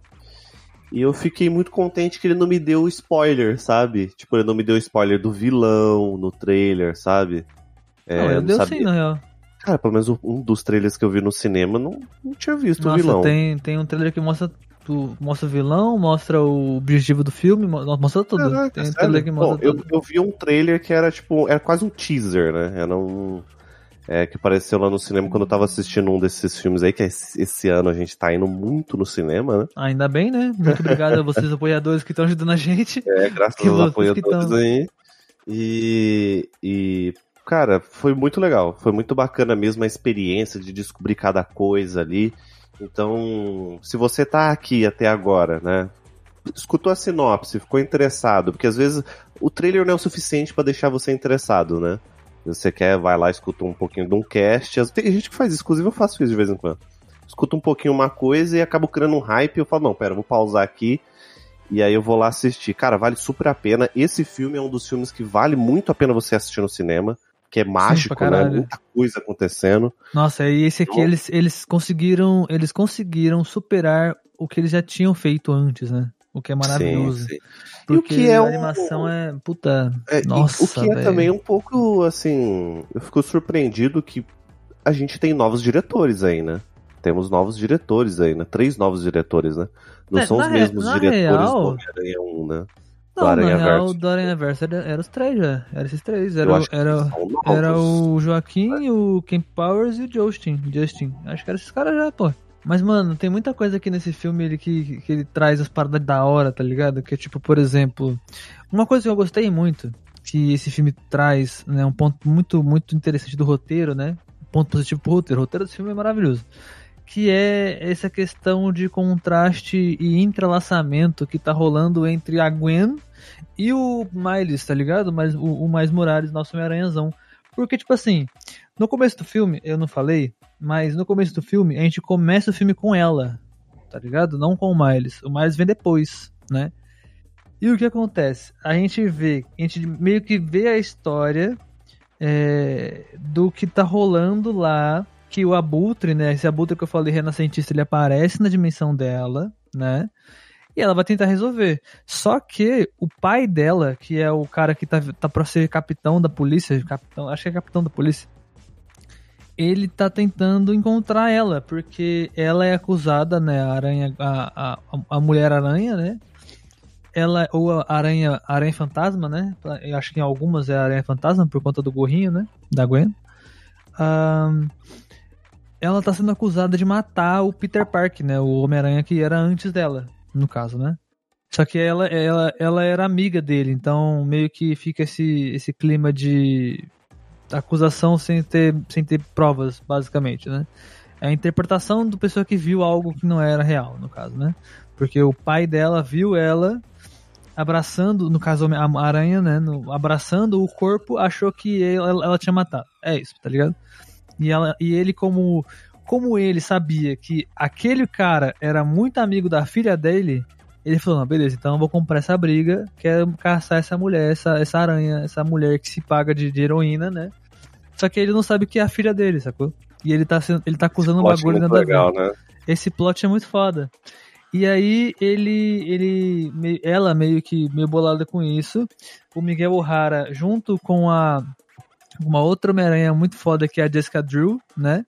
Speaker 2: E eu fiquei muito contente que ele não me deu spoiler, sabe? Tipo, ele não me deu spoiler do vilão no trailer, sabe? É,
Speaker 1: não,
Speaker 2: eu
Speaker 1: eu
Speaker 2: não
Speaker 1: deu
Speaker 2: sabia.
Speaker 1: sim, na real.
Speaker 2: Cara, pelo menos um dos trailers que eu vi no cinema não, não tinha visto o
Speaker 1: Nossa,
Speaker 2: vilão.
Speaker 1: tem, tem um trailer que mostra, tu, mostra o vilão, mostra o objetivo do filme, mo- mostra tudo.
Speaker 2: Caraca,
Speaker 1: tem um trailer que mostra
Speaker 2: Bom, eu,
Speaker 1: tudo.
Speaker 2: eu vi um trailer que era tipo, era quase um teaser, né? Era um. É, que apareceu lá no cinema quando eu tava assistindo um desses filmes aí, que esse, esse ano a gente tá indo muito no cinema, né?
Speaker 1: Ainda bem, né? Muito obrigado a vocês apoiadores que estão ajudando a gente.
Speaker 2: É, graças
Speaker 1: Que
Speaker 2: aos apoiadores aí. E, e, cara, foi muito legal. Foi muito bacana mesmo a experiência de descobrir cada coisa ali. Então, se você tá aqui até agora, né? Escutou a sinopse, ficou interessado, porque às vezes o trailer não é o suficiente pra deixar você interessado, né? Você quer, vai lá, escuta um pouquinho de um cast. As- Tem gente que faz isso, inclusive eu faço isso de vez em quando. Escuta um pouquinho uma coisa e acabo criando um hype. Eu falo, não, pera, vou pausar aqui e aí eu vou lá assistir. Cara, vale super a pena. Esse filme é um dos filmes que vale muito a pena você assistir no cinema. Que é mágico, né? Muita coisa acontecendo.
Speaker 1: Nossa, e esse aqui
Speaker 2: Então-
Speaker 1: eles, eles conseguiram. Eles conseguiram superar o que eles já tinham feito antes, né? O que é maravilhoso.
Speaker 2: Sim, sim.
Speaker 1: Porque
Speaker 2: E o que é
Speaker 1: a
Speaker 2: um-
Speaker 1: animação é. Puta.
Speaker 2: É,
Speaker 1: Nossa,
Speaker 2: o que é também um pouco, assim... Eu fico surpreendido que a gente tem novos diretores aí, né? Temos novos diretores aí, né? Três novos diretores, né? Não
Speaker 1: É,
Speaker 2: são
Speaker 1: na
Speaker 2: os mesmos
Speaker 1: na
Speaker 2: diretores
Speaker 1: real-
Speaker 2: do Homem-Aranha 1, né? Do
Speaker 1: Não, na
Speaker 2: Aranha
Speaker 1: real,
Speaker 2: Verso.
Speaker 1: do Aranha Verso era, era os três já. Era esses três. Era, era, era o Joaquim, o Ken Powers e o Justin. Justin. Acho que eram esses caras já, pô. Mas, mano, tem muita coisa aqui nesse filme ele, que, que ele traz as paradas da hora, tá ligado? Que é tipo, por exemplo, uma coisa que eu gostei muito, que esse filme traz, né, um ponto muito, muito interessante do roteiro, né? Um ponto positivo pro roteiro. O roteiro desse filme é maravilhoso. Que é essa questão de contraste e entrelaçamento que tá rolando entre a Gwen e o Miles, tá ligado? Mas o, o Miles Morales, nosso Homem-Aranhazão. Porque, tipo assim, no começo do filme, eu não falei, mas no começo do filme, a gente começa o filme com ela, tá ligado? Não com o Miles. O Miles vem depois, né? E o que acontece? A gente vê, a gente meio que vê a história é, do que tá rolando lá, que o Abutre, né? Esse Abutre que eu falei renascentista, ele aparece na dimensão dela, né? E ela vai tentar resolver. Só que o pai dela, que é o cara que tá, tá pra ser capitão da polícia, capitão, acho que é capitão da polícia, ele tá tentando encontrar ela, porque ela é acusada, né, a aranha, a, a, a mulher aranha, né, ela, ou a aranha, aranha fantasma, né, eu acho que em algumas é aranha fantasma, por conta do gorrinho, né, da Gwen, ela tá sendo acusada de matar o Peter Parker, né? O Homem-Aranha que era antes dela, no caso, né? Só que ela, ela, ela era amiga dele, então meio que fica esse, esse clima de acusação sem ter, sem ter provas, basicamente, né? É a interpretação do pessoa que viu algo que não era real, no caso, né? Porque o pai dela viu ela abraçando, no caso a aranha, né? No, abraçando o corpo, achou que ela, ela tinha matado. É isso, tá ligado? E, ela, e ele, como, como ele sabia que aquele cara era muito amigo da filha dele, ele falou, não, beleza, então eu vou comprar essa briga, quero caçar essa mulher, essa, essa aranha, essa mulher que se paga de, de heroína, né? Só que ele não sabe que é a filha dele, sacou? E ele tá, sendo, ele tá acusando um bagulho
Speaker 2: muito
Speaker 1: nada a
Speaker 2: legal, né?
Speaker 1: Esse plot é muito foda. E aí ele, ele, ela meio que meio bolada com isso. O Miguel O'Hara junto com a uma outra Homem-Aranha muito foda que é a Jessica Drew, né?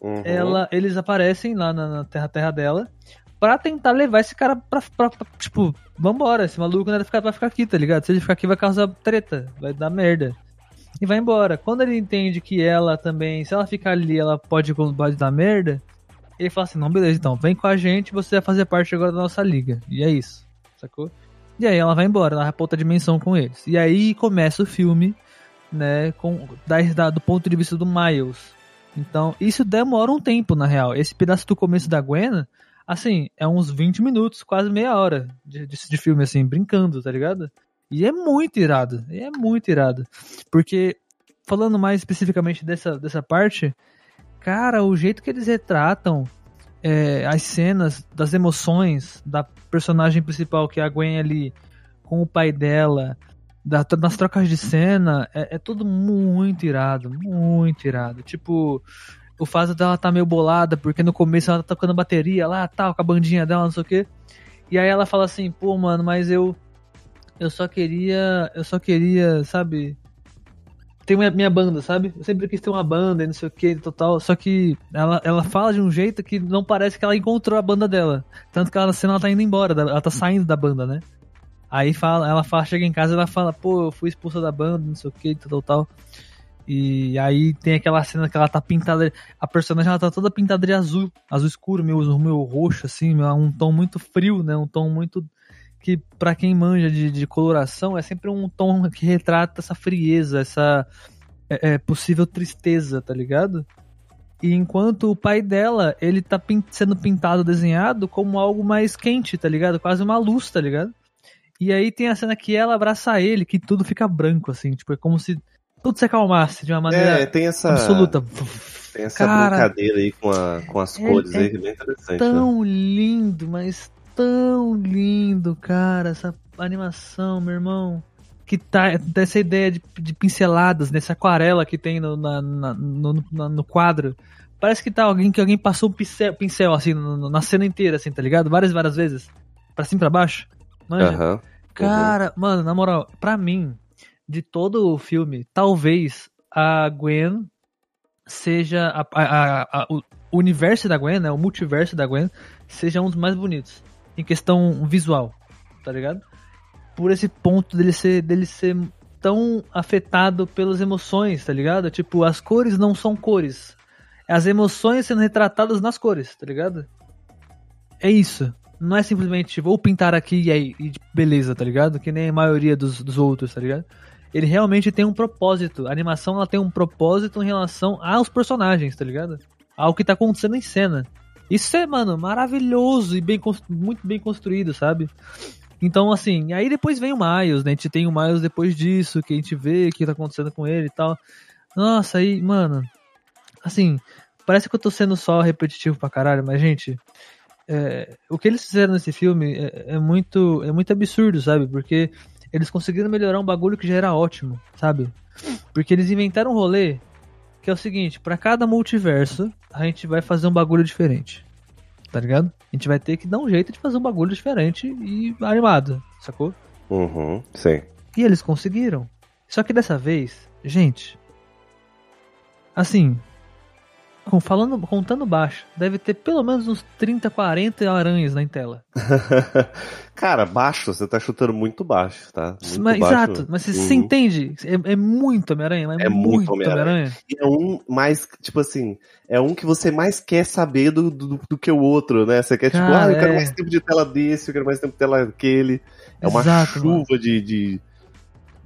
Speaker 2: Uhum.
Speaker 1: Ela, eles aparecem lá na, na terra terra dela pra tentar levar esse cara pra, pra- pra- tipo, vambora, esse maluco não vai ficar, vai ficar aqui, tá ligado? Se ele ficar aqui vai causar treta, vai dar merda. E vai embora. Quando ele entende que ela também, se ela ficar ali, ela pode, pode dar merda, ele fala assim, não, beleza, então, vem com a gente, você vai fazer parte agora da nossa liga. E é isso, sacou? E aí ela vai embora, ela vai outra dimensão com eles. E aí começa o filme, né, com, da- do ponto de vista do Miles. Então, isso demora um tempo, na real. Esse pedaço do começo da Gwen, assim, é uns 20 minutos, quase meia hora de, de, de filme, assim, brincando, tá ligado? E é muito irado, é muito irado. Porque, falando mais especificamente dessa, dessa parte, cara, o jeito que eles retratam é, as cenas das emoções da personagem principal, que é a Gwen ali, com o pai dela, da, nas trocas de cena, é, é tudo muito irado, muito irado. Tipo, o fato dela tá meio bolada, porque no começo ela tá tocando bateria lá, tal, com a bandinha dela, não sei o quê. E aí ela fala assim, pô, mano, mas eu. Eu só queria. Eu só queria, sabe? Ter minha, minha banda, sabe? Eu sempre quis ter uma banda e não sei o que, total. Só que ela, ela fala de um jeito que não parece que ela encontrou a banda dela. Tanto que ela na cena ela tá indo embora, ela tá saindo da banda, né? Aí fala, ela fala, chega em casa e ela fala, pô, eu fui expulsa da banda, não sei o que, tal, tal. E aí tem aquela cena que ela tá pintada. A personagem ela tá toda pintada de azul, azul escuro, meio, meio roxo, assim, um tom muito frio, né? Um tom muito. Que pra quem manja de, de coloração é sempre um tom que retrata essa frieza, essa é, é, possível tristeza, tá ligado? E enquanto o pai dela, ele tá pin- sendo pintado, desenhado como algo mais quente, tá ligado? Quase uma luz, tá ligado? E aí tem a cena que ela abraça ele, que tudo fica branco, assim, tipo, é como se tudo se acalmasse de uma maneira
Speaker 2: É, tem essa,
Speaker 1: absoluta.
Speaker 2: tem essa
Speaker 1: Cara,
Speaker 2: brincadeira aí com, a, com as
Speaker 1: é-
Speaker 2: cores
Speaker 1: é
Speaker 2: aí, que é bem interessante. né?
Speaker 1: Tão lindo, mas tão lindo, cara, essa animação, meu irmão. Que tá dessa ideia de, de pinceladas, nessa aquarela que tem no, na- na- no, na- no quadro. Parece que tá alguém que alguém passou um pincel, pincel assim, no- na cena inteira, assim, tá ligado? Várias, várias vezes. Pra cima e pra baixo. Manja?
Speaker 2: Aham.
Speaker 1: Cara, mano, na moral, pra mim, de todo o filme, talvez a Gwen seja. A, a- a- o universo da Gwen, né? O multiverso da Gwen, seja um dos mais bonitos. Em questão visual, tá ligado? Por esse ponto dele ser, dele ser tão afetado pelas emoções, tá ligado? Tipo, as cores não são cores. As emoções sendo retratadas nas cores, tá ligado? É isso. Não é simplesmente vou pintar aqui e aí, e beleza, tá ligado? Que nem a maioria dos, dos outros, tá ligado? Ele realmente tem um propósito. A animação ela tem um propósito em relação aos personagens, tá ligado? Ao que tá acontecendo em cena. Isso é, mano, maravilhoso e bem, muito bem construído, sabe? Então, assim, aí depois vem o Miles, né? A gente tem o Miles depois disso, que a gente vê o que tá acontecendo com ele e tal. Nossa, aí, mano, assim, parece que eu tô sendo só repetitivo pra caralho, mas, gente, é, o que eles fizeram nesse filme é, é muito é muito absurdo, sabe? Porque eles conseguiram melhorar um bagulho que já era ótimo, sabe? Porque eles inventaram um rolê que é o seguinte, pra cada multiverso, a gente vai fazer um bagulho diferente. Tá ligado? A gente vai ter que dar um jeito de fazer um bagulho diferente e animado, sacou?
Speaker 2: Uhum, sim.
Speaker 1: E eles conseguiram. Só que dessa vez, gente. Assim. Falando, contando baixo, deve ter pelo menos uns 30, 40 aranhas na tela.
Speaker 2: Cara, baixo, você tá chutando muito baixo, tá? Muito
Speaker 1: Mas,
Speaker 2: baixo.
Speaker 1: exato, mas você, você
Speaker 2: Uhum.
Speaker 1: entende? É, é muito Homem-Aranha, mas
Speaker 2: É muito Homem-Aranha. É um mais, tipo assim, é um que você mais quer saber do, do, do que o outro, né? Você quer, tipo,
Speaker 1: Cara,
Speaker 2: ah, eu quero
Speaker 1: é.
Speaker 2: mais tempo de tela desse, eu quero mais tempo de tela daquele. É uma
Speaker 1: Exato, mano.
Speaker 2: chuva de, de,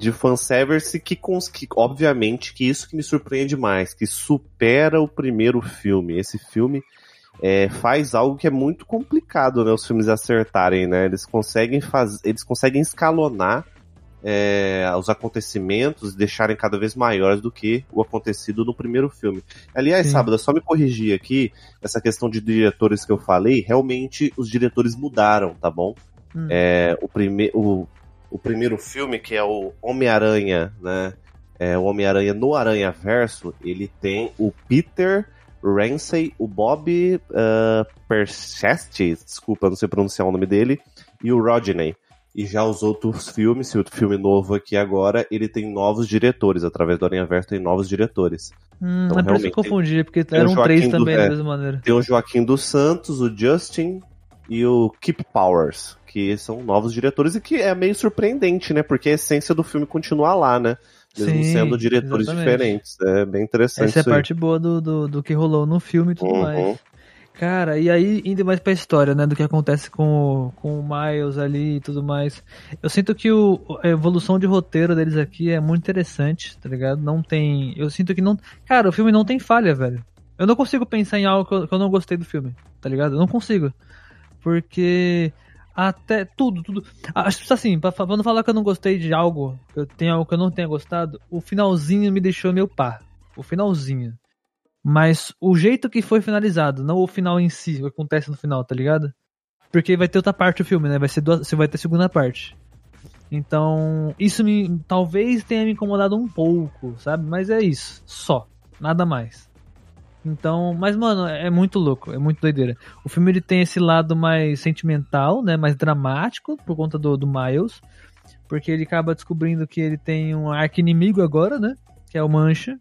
Speaker 2: de fanservice que, cons- que, obviamente, que isso que me surpreende mais, que supera o primeiro filme. Esse filme é, faz algo que é muito complicado, né? Os filmes acertarem, né? Eles conseguem fazer, eles conseguem escalonar é, os acontecimentos e deixarem cada vez maiores do que o acontecido no primeiro filme. Aliás,
Speaker 1: Sim.
Speaker 2: Sábado, só me corrigir aqui, essa questão de diretores que eu falei, realmente os diretores mudaram, tá bom?
Speaker 1: Hum.
Speaker 2: É, o, prime o, o primeiro filme, que é o Homem-Aranha, né? É, o Homem-Aranha no Aranha Verso, ele tem o Peter Ramsey, o Bob uh, Perchest, desculpa, não sei pronunciar o nome dele, e o Rodney. E já os outros filmes, esse outro filme novo aqui agora, ele tem novos diretores, através do Aranha Verso tem novos diretores.
Speaker 1: Hum,
Speaker 2: Então,
Speaker 1: é que eu confundi, porque
Speaker 2: o
Speaker 1: eram três
Speaker 2: Joaquim do-
Speaker 1: também
Speaker 2: é.
Speaker 1: da mesma maneira.
Speaker 2: Tem o Joaquim dos Santos, o Justin e o Keep Powers, que são novos diretores e que é meio surpreendente, né? Porque a essência do filme continua lá, né? Mesmo
Speaker 1: Sim,
Speaker 2: sendo diretores
Speaker 1: exatamente.
Speaker 2: diferentes. É bem interessante
Speaker 1: Essa é a
Speaker 2: aí.
Speaker 1: parte boa do, do, do que rolou no filme e tudo
Speaker 2: Uhum.
Speaker 1: mais. Cara, e aí indo mais pra história, né, do que acontece com, o- com o Miles ali e tudo mais. Eu sinto que o, a evolução de roteiro deles aqui é muito interessante, tá ligado? Não tem. Eu sinto que não. Cara, o filme não tem falha, velho. Eu não consigo pensar em algo que eu, que eu não gostei do filme, tá ligado? Eu não consigo. Porque. Até tudo, tudo. Acho que assim, pra, pra não falar que eu não gostei de algo, que eu tenho algo que eu não tenha gostado, o finalzinho me deixou meio pá. O finalzinho. Mas o jeito que foi finalizado, não o final em si, o que acontece no final, tá ligado? Porque vai ter outra parte do filme, né? Vai ser duas, você vai ter segunda parte. Então, isso me talvez tenha me incomodado um pouco, sabe? Mas é isso, só, nada mais. Então, mas mano, é muito louco, é muito doideira. O filme ele tem esse lado mais sentimental, né, mais dramático por conta do, do Miles, porque ele acaba descobrindo que ele tem um arqui-inimigo agora, né, que é o Mancha.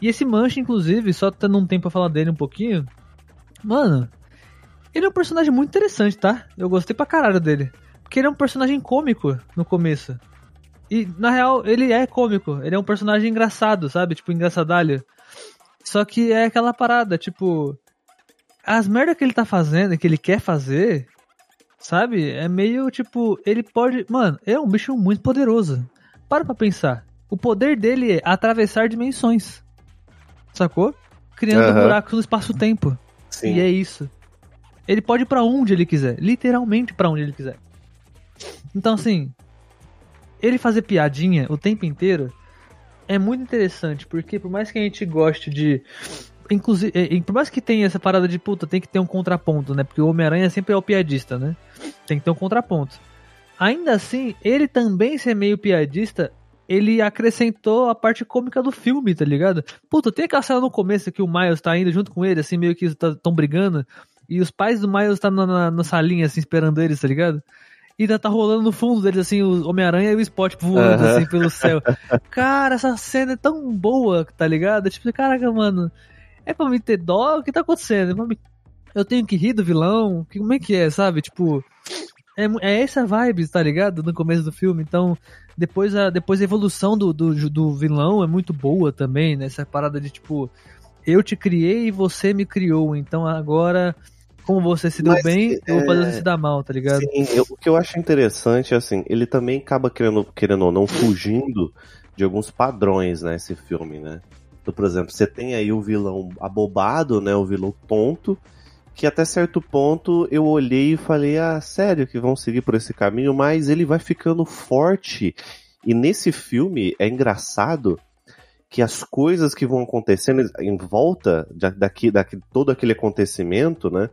Speaker 1: E esse Mancha, inclusive, só tendo um tempo pra falar dele um pouquinho, mano, ele é um personagem muito interessante, tá? Eu gostei pra caralho dele. Porque ele é um personagem cômico no começo. E, na real, ele é cômico. Ele é um personagem engraçado, sabe? Tipo, engraçadalho. Só que é aquela parada, tipo. As merdas que ele tá fazendo, que ele quer fazer, sabe? É meio tipo. Ele pode. Mano, é um bicho muito poderoso. Para pra pensar. O poder dele é atravessar dimensões. Sacou? Criando
Speaker 2: Aham.
Speaker 1: buracos no espaço-tempo.
Speaker 2: Sim.
Speaker 1: E é isso. Ele pode ir pra onde ele quiser. Literalmente pra onde ele quiser. Então, assim. Ele fazer piadinha o tempo inteiro é muito interessante. Porque por mais que a gente goste de. Inclusive, por mais que tenha essa parada de puta, tem que ter um contraponto, né? Porque o Homem-Aranha sempre é o piadista, né? Tem que ter um contraponto. Ainda assim, ele também ser meio piadista, ele acrescentou a parte cômica do filme, tá ligado? Puta, tem aquela cena no começo que o Miles tá indo junto com ele, assim, meio que estão brigando, e os pais do Miles tá na, na, na salinha, assim, esperando eles, tá ligado? E ainda tá rolando no fundo deles, assim, o Homem-Aranha e o Spot voando, assim, pelo céu. Cara, essa cena é tão boa, tá ligado? Tipo, caraca, mano, é pra me ter dó? O que tá acontecendo? É me- Eu tenho que rir do vilão? Que- Como é que é, sabe? Tipo, é, é essa vibe, tá ligado? No começo do filme. Então, depois a, depois a evolução do, do, do vilão é muito boa também, né? Essa parada de tipo, eu te criei e você me criou. Então agora, como você se deu
Speaker 2: Mas,
Speaker 1: bem, eu vou fazer
Speaker 2: é,
Speaker 1: você se dar mal, tá ligado?
Speaker 2: Sim, eu- o que eu acho interessante, assim, ele também acaba querendo, querendo ou não, fugindo de alguns padrões, né, esse filme, né? Então, por exemplo, você tem aí o vilão abobado, né, o vilão tonto, que até certo ponto eu olhei e falei, ah, sério que vão seguir por esse caminho, mas ele vai ficando forte. E nesse filme é engraçado que as coisas que vão acontecendo em volta da- daqui, daqui todo aquele acontecimento, né?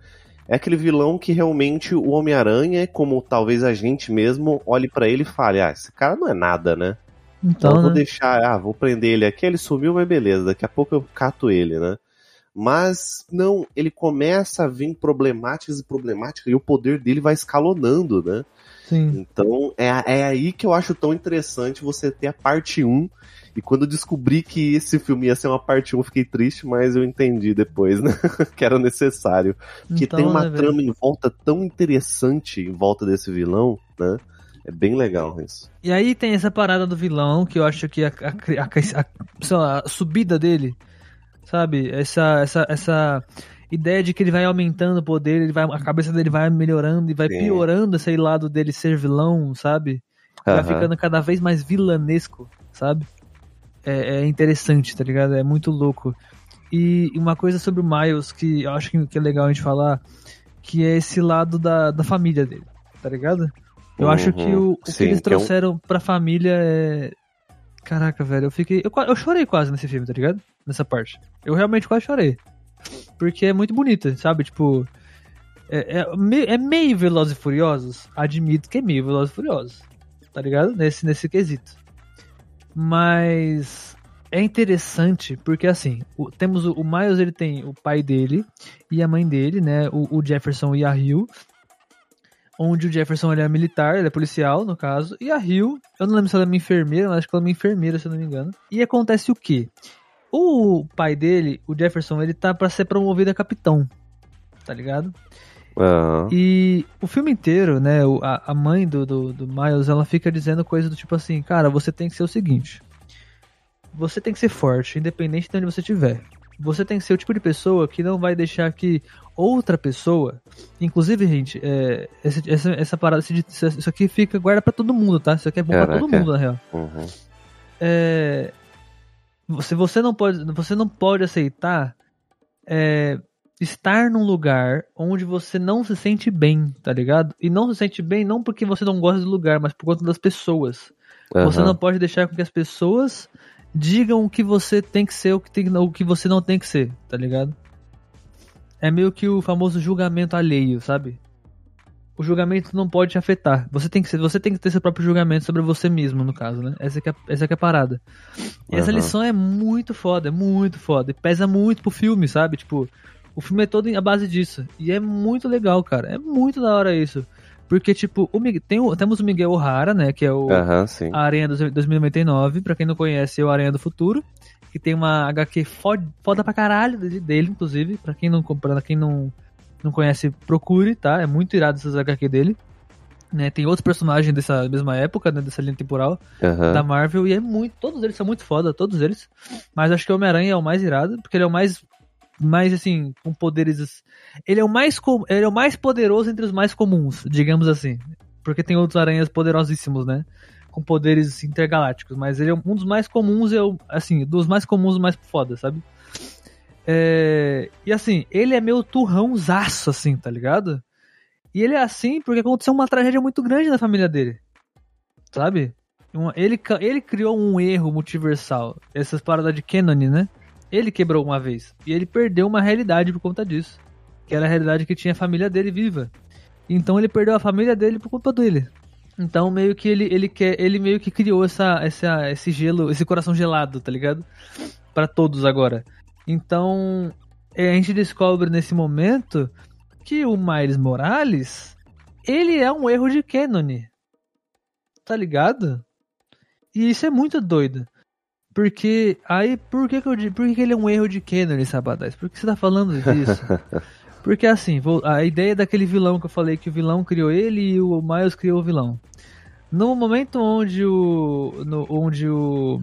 Speaker 2: É aquele vilão que realmente o Homem-Aranha, como talvez a gente mesmo, olhe pra ele e fale: Ah, esse cara não é nada, né? Então, eu
Speaker 1: Então,
Speaker 2: vou
Speaker 1: né?
Speaker 2: deixar, ah, vou prender ele aqui, ele sumiu, mas beleza, daqui a pouco eu cato ele, né? Mas não, ele começa a vir problemáticas e problemáticas e o poder dele vai escalonando, né?
Speaker 1: Sim.
Speaker 2: Então é, é aí que eu acho tão interessante você ter a parte 1. E quando eu descobri que esse filme ia ser uma parte 1, eu fiquei triste, mas eu entendi depois, né? que era necessário. Porque
Speaker 1: Então,
Speaker 2: tem uma
Speaker 1: né, velho?
Speaker 2: trama em volta tão interessante em volta desse vilão, né? É bem legal isso.
Speaker 1: E aí tem essa parada do vilão, que eu acho que a, a- a- a- subida dele, sabe? Essa, essa, essa ideia de que ele vai aumentando o poder, ele vai, a cabeça dele vai melhorando e vai
Speaker 2: Sim.
Speaker 1: piorando esse lado dele ser vilão, sabe? Vai
Speaker 2: Aham.
Speaker 1: ficando cada vez mais vilanesco, sabe? É, é interessante, tá ligado? É muito louco. E uma coisa sobre o Miles que eu acho que é legal a gente falar, que é esse lado da, da família dele, tá ligado? Eu acho que o, o que
Speaker 2: Sim,
Speaker 1: eles
Speaker 2: que é um-
Speaker 1: trouxeram pra família é. Caraca, velho, eu fiquei. Eu, eu chorei quase nesse filme, tá ligado? Nessa parte. Eu realmente quase chorei. Porque é muito bonita, sabe? Tipo. É, é, me- é meio Velozes e Furiosos. Admito que é meio Velozes e Furiosos. Tá ligado? Nesse, nesse quesito. Mas. É interessante porque assim, o- temos o, o Miles, ele tem o pai dele e a mãe dele, né? O, o Jefferson e a Hill. Onde o Jefferson ele é militar, ele é policial, no caso. E a Hill, eu não lembro se ela é uma enfermeira, mas acho que ela é uma enfermeira, se eu não me engano. E acontece o quê? O pai dele, o Jefferson, ele tá pra ser promovido a capitão. Tá ligado?
Speaker 2: Aham.
Speaker 1: E o filme inteiro, né, a, mãe do, do, do Miles, ela fica dizendo coisas do tipo assim, cara, você tem que ser o seguinte. Você tem que ser forte, independente de onde você estiver. Você tem que ser o tipo de pessoa que não vai deixar que outra pessoa. Inclusive, gente, é, esse- essa, essa parada, isso aqui fica guarda pra todo mundo, tá? Isso aqui é bom pra todo
Speaker 2: Caraca.
Speaker 1: mundo, na real.
Speaker 2: Uhum.
Speaker 1: É, você, você não pode você não pode aceitar é, estar num lugar onde você não se sente bem, tá ligado? E não se sente bem não porque você não gosta do lugar, mas por conta das pessoas. Você
Speaker 2: Aham.
Speaker 1: não pode deixar com que as pessoas digam o que você tem que ser, o que, tem, o que você não tem que ser, tá ligado? É meio que o famoso julgamento alheio, sabe? O julgamento não pode te afetar. Você tem que ser, você tem que ter seu próprio julgamento sobre você mesmo, no caso, né? Essa é, essa que é a parada. E essa
Speaker 2: Aham.
Speaker 1: lição é muito foda, é muito foda. E pesa muito pro filme, sabe? Tipo, o filme é todo à base disso. E é muito legal, cara. É muito da hora isso. Porque, tipo, o Miguel, tem o- temos o Miguel O'Hara, né? Que é o,
Speaker 2: sim.
Speaker 1: a Aranha dos- 2099, pra quem não conhece, é o Aranha do Futuro, que tem uma HQ foda, foda pra caralho de- dele, inclusive, pra quem não pra quem não, não conhece, procure, tá? É muito irado essas HQ dele. Né, tem outros personagens dessa mesma época, né, dessa linha temporal
Speaker 2: Aham.
Speaker 1: da Marvel, e é muito. Todos eles são muito foda, todos eles. Mas acho que o Homem-Aranha é o mais irado, porque ele é o mais. Mais assim, com poderes. Ele é o mais com- ele é o mais poderoso entre os mais comuns, digamos assim. Porque tem outros aranhas poderosíssimos, né? Com poderes intergalácticos. Mas ele é um dos mais comuns, é o, assim, dos mais comuns, mais foda, sabe? É, e assim, ele é meio turrãozaço, assim, tá ligado? E ele é assim porque aconteceu uma tragédia muito grande na família dele. Sabe? Ele, ele criou um erro multiversal. Essas paradas de Canon, né? Ele quebrou uma vez. E ele perdeu uma realidade por conta disso. Que era a realidade que tinha a família dele viva. Então ele perdeu a família dele por culpa dele. Então meio que ele, ele quer. Ele meio que criou essa, essa, esse gelo, esse coração gelado, tá ligado? Pra todos agora. Então é, a gente descobre nesse momento que o Miles Morales ele é um erro de Canon. Tá ligado? E isso é muito doido. Porque aí, por que, que eu digo, por que, que ele é um erro de Canon, Sabadais? Por que você tá falando disso? Porque assim, a ideia daquele vilão que eu falei que o vilão criou ele e o Miles criou o vilão. No momento onde o. No, onde o.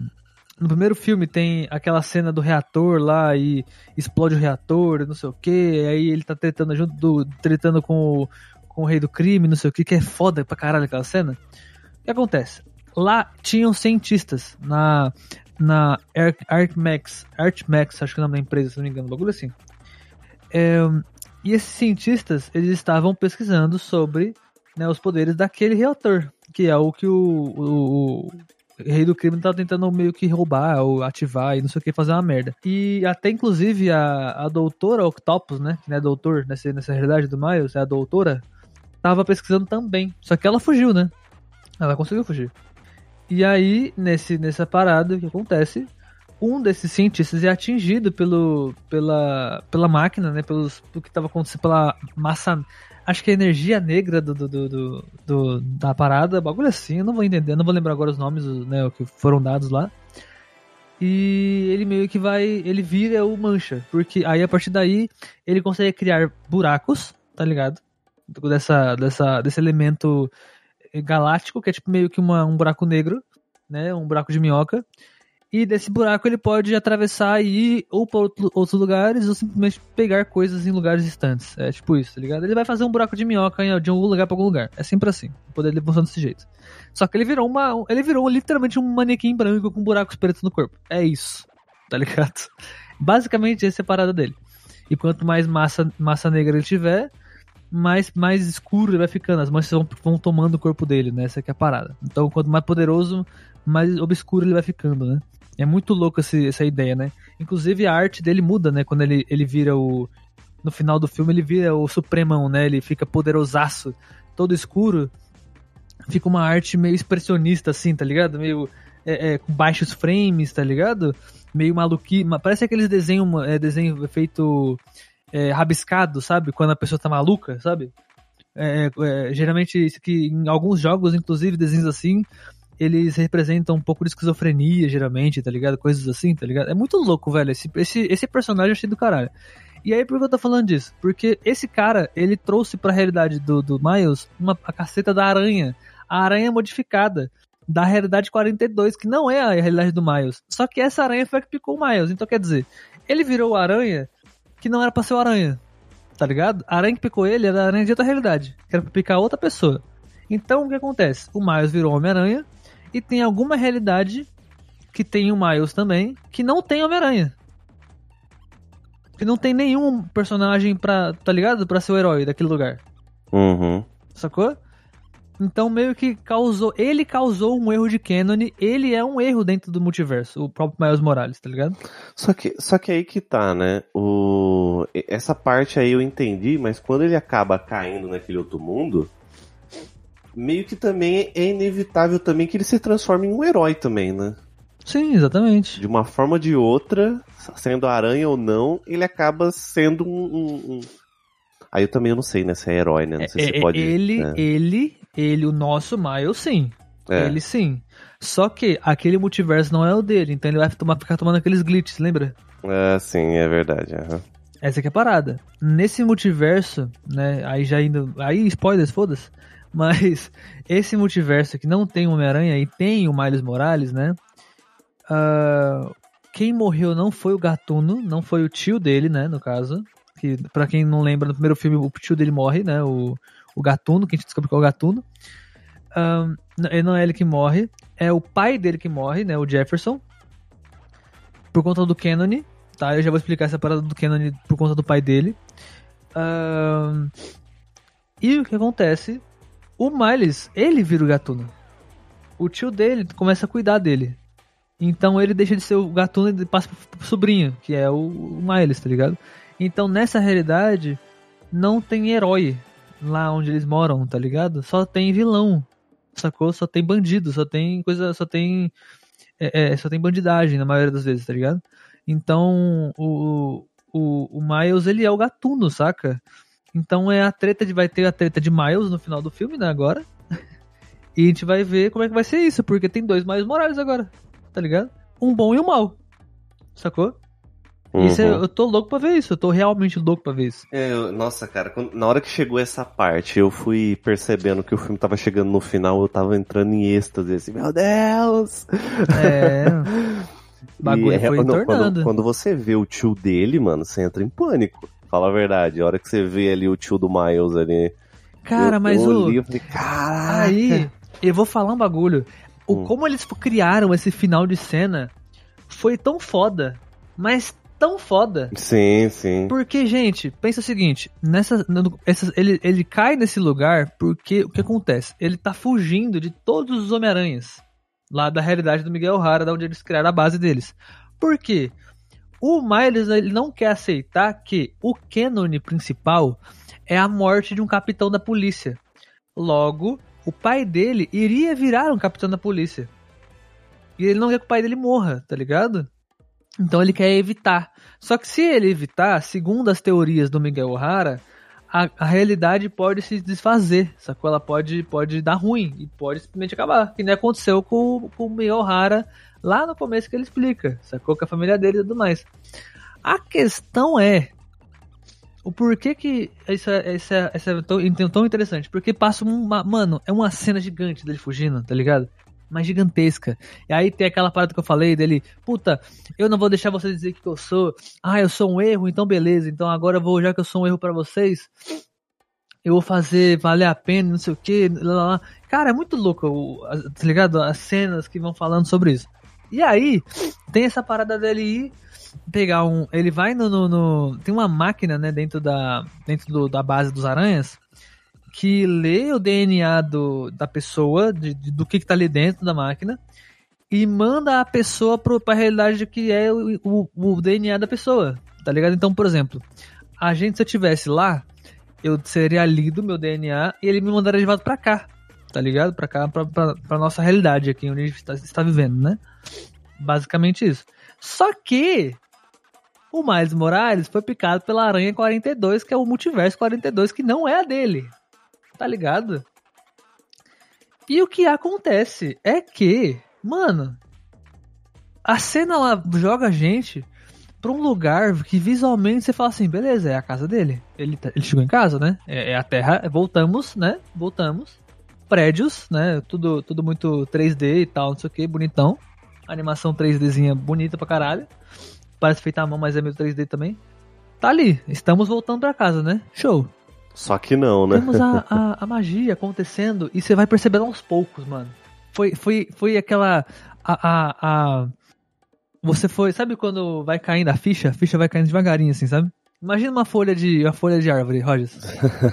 Speaker 1: No primeiro filme tem aquela cena do reator lá e explode o reator, não sei o que, aí ele tá tretando junto do. tretando com o, com o rei do crime, não sei o que, que é foda pra caralho aquela cena. O que acontece? Lá tinham cientistas na. Na Ar- Archmax, Archmax, acho que é o nome da empresa, se não me engano, um bagulho assim. É, e esses cientistas, eles estavam pesquisando sobre né, os poderes daquele reator, que é o que o, o- o rei do crime tá tentando meio que roubar ou ativar e não sei o que, fazer uma merda. E até inclusive a, a doutora Octopus, né, que não é doutor nessa, nessa realidade do Miles, é a doutora, tava pesquisando também. Só que ela fugiu, né? Ela conseguiu fugir. E aí, nesse, nessa parada, o que acontece? Um desses cientistas é atingido pelo, pela, pela máquina, né? Pelos, pelo que estava acontecendo, pela massa, acho que a energia negra do, do, do, do- da parada, bagulho assim, eu não vou entender, não vou lembrar agora os nomes, né, que foram dados lá. E ele meio que vai, ele vira o mancha, porque aí a partir daí ele consegue criar buracos, tá ligado? Dessa, dessa, desse elemento galáctico, que é tipo meio que uma, um buraco negro, né, um buraco de minhoca. E desse buraco ele pode atravessar e ir ou para outro- outros lugares ou simplesmente pegar coisas em lugares distantes. É tipo isso, tá ligado? Ele vai fazer um buraco de minhoca de algum lugar para algum lugar. É sempre assim. O poder dele funciona desse jeito. Só que ele virou uma. Ele virou literalmente um manequim branco com buracos pretos no corpo. É isso. Tá ligado? Basicamente essa é a parada dele. E quanto mais massa, massa negra ele tiver, mais, mais escuro ele vai ficando. As manchas vão, vão tomando o corpo dele, né? Essa é a parada. Então, quanto mais poderoso, mais obscuro ele vai ficando, né? É muito louco esse- essa ideia, né? Inclusive a arte dele muda, né? Quando ele, ele vira o. No final do filme, ele vira o Supremão, né? Ele fica poderosaço, todo escuro. Fica uma arte meio expressionista, assim, tá ligado? Meio. é, é, com baixos frames, tá ligado? Meio maluqui. ma- Parece aqueles desenhos é, desenho feito é, rabiscado, sabe? Quando a pessoa tá maluca, sabe? É, é, geralmente, isso que em alguns jogos, inclusive, desenhos assim, eles representam um pouco de esquizofrenia, geralmente, tá ligado? Coisas assim, tá ligado? É muito louco, velho. Esse, esse, esse personagem eu achei do caralho. E aí, por que eu tô falando disso? Porque esse cara, ele trouxe pra realidade do, do Miles uma, a caceta da aranha. A aranha modificada. Da realidade 42, que não é a realidade do Miles. Só que essa aranha foi a que picou o Miles. Então, quer dizer, ele virou o aranha que não era pra ser o aranha. Tá ligado? A aranha que picou ele era a aranha de outra realidade. Que era pra picar outra pessoa. Então, o que acontece? O Miles virou Homem-Aranha e tem alguma realidade que tem o Miles também, que não tem Homem-Aranha. Que não tem nenhum personagem pra, tá ligado? Pra ser o herói daquele lugar.
Speaker 2: Uhum.
Speaker 1: Sacou? Então meio que causou. Ele causou um erro de canon, ele é um erro dentro do multiverso, o próprio Miles Morales, tá ligado?
Speaker 2: Só que, só que aí que tá, né? O... Essa parte aí eu entendi, mas quando ele acaba caindo naquele outro mundo, meio que também é inevitável também que ele se transforme em um herói também, né?
Speaker 1: Sim, exatamente.
Speaker 2: De uma forma ou de outra, sendo aranha ou não, ele acaba sendo um. um- um- Aí eu também não sei, né? Se é herói, né? Não sei
Speaker 1: É,
Speaker 2: se
Speaker 1: é,
Speaker 2: pode.
Speaker 1: ele,
Speaker 2: né?
Speaker 1: ele, ele, o nosso Miles, sim.
Speaker 2: É.
Speaker 1: Ele sim. Só que aquele multiverso não é o dele, então ele vai tomar, ficar tomando aqueles glitches, lembra?
Speaker 2: É, sim, é verdade. aham.
Speaker 1: Essa aqui é a parada. Nesse multiverso, né? Aí já indo. Aí, spoilers, foda-se. Mas esse multiverso que não tem o Homem-Aranha e tem o Miles Morales, né? ah, quem morreu não foi o Gatuno, não foi o tio dele, né? No caso. Que, pra quem não lembra, no primeiro filme o tio dele morre, né? O, o Gatuno, que a gente descobre que é o Gatuno. Ah, n- não é ele que morre, é o pai dele que morre, né? O Jefferson. Por conta do Canon, tá? Eu já vou explicar essa parada do Canon por conta do pai dele. Ahn, e o que acontece? O Miles, ele vira o gatuno. O tio dele começa a cuidar dele. Então ele deixa de ser o gatuno e passa pro sobrinho, que é o, o Miles, tá ligado? Então nessa realidade, não tem herói lá onde eles moram, tá ligado? Só tem vilão, sacou? Só tem bandido, só tem coisa, só tem. é, é, só tem bandidagem na maioria das vezes, tá ligado? Então o, o, o Miles ele é o gatuno, saca? Então é a treta de. Vai ter a treta de Miles no final do filme, né? Agora. E a gente vai ver como é que vai ser isso, porque tem dois Miles Morales agora, tá ligado? Um bom e um mal. Sacou? Isso é-
Speaker 2: Uhum.
Speaker 1: eu tô louco pra ver isso, eu tô realmente louco pra ver isso.
Speaker 2: É, eu- nossa, cara, quando- na hora que chegou essa parte, eu fui percebendo que o filme tava chegando no final, eu tava entrando em êxtase, assim, meu Deus!
Speaker 1: É. O bagulho
Speaker 2: E, é,
Speaker 1: foi
Speaker 2: não,
Speaker 1: entornando.
Speaker 2: quando, quando você vê o tio dele, mano, você entra em pânico. Fala a verdade, a hora que você vê ali o tio do Miles ali.
Speaker 1: Cara,
Speaker 2: eu,
Speaker 1: mas o.
Speaker 2: olhei, eu falei, caraca!
Speaker 1: Aí, eu vou falar um bagulho. O
Speaker 2: Hum.
Speaker 1: como eles criaram esse final de cena foi tão foda, mas tão foda.
Speaker 2: Sim, sim.
Speaker 1: Porque, gente, pensa o seguinte, nessa, essas- ele, ele cai nesse lugar porque o que acontece? Ele tá fugindo de todos os Homem-Aranhas lá da realidade do Miguel O'Hara, da onde eles criaram a base deles. Por quê? O Miles ele não quer aceitar que o canon principal é a morte de um capitão da polícia. Logo, o pai dele iria virar um capitão da polícia. E ele não quer que o pai dele morra, tá ligado? Então ele quer evitar. Só que se ele evitar, segundo as teorias do Miguel O'Hara, a, a realidade pode se desfazer, sacou? Ela pode, pode dar ruim e pode simplesmente acabar. Que nem aconteceu com, com o Miyohara lá no começo que ele explica, sacou? Com a família dele e tudo mais. A questão é. O porquê que isso é, isso é, isso é tão, tão interessante? Porque passa uma. Mano, é uma cena gigante dele fugindo, tá ligado? Mas gigantesca. E aí tem aquela parada que eu falei dele, puta, eu não vou deixar você dizer que eu sou. Ah, eu sou um erro, então beleza. Então agora eu vou, já que eu sou um erro para vocês, eu vou fazer valer a pena, não sei o que. Cara, é muito louco, o- tá ligado? As cenas que vão falando sobre isso. E aí, tem essa parada dele ir pegar um. Ele vai no. no- no- tem uma máquina, né, dentro da. Dentro do- da base dos aranhas. Que lê o DNA do, da pessoa, de- de- do que, que tá ali dentro da máquina, e manda a pessoa pro, pra realidade que é o, o, o DNA da pessoa. Tá ligado? Então, por exemplo, a gente, se eu tivesse lá, eu seria lido meu DNA e ele me mandaria de volta pra cá. Tá ligado? Pra cá, pra nossa realidade aqui, onde a gente está, está vivendo, né? Basicamente isso. Só que o Miles Morales foi picado pela Aranha 42, que é o Multiverso 42, que não é a dele. Tá ligado? E o que acontece é que, mano, a cena lá joga a gente pra um lugar que visualmente você fala assim, beleza, é a casa dele. Ele, tá- ele chegou em casa, né? É, é a terra, voltamos, né? Voltamos. Prédios, né? Tudo, tudo muito 3D e tal, não sei o que, bonitão. Animação 3Dzinha bonita pra caralho. Parece feita à mão, mas é meio 3D também. Tá ali, estamos voltando pra casa, né? Show.
Speaker 2: Só que não, né?
Speaker 1: Temos a, a, a magia acontecendo e você vai percebendo aos poucos, mano. Foi, foi, foi aquela. A, a, a- Você foi. Sabe quando vai caindo a ficha? A ficha vai caindo devagarinho, assim, sabe? Imagina uma folha de, uma folha de árvore, Rogers.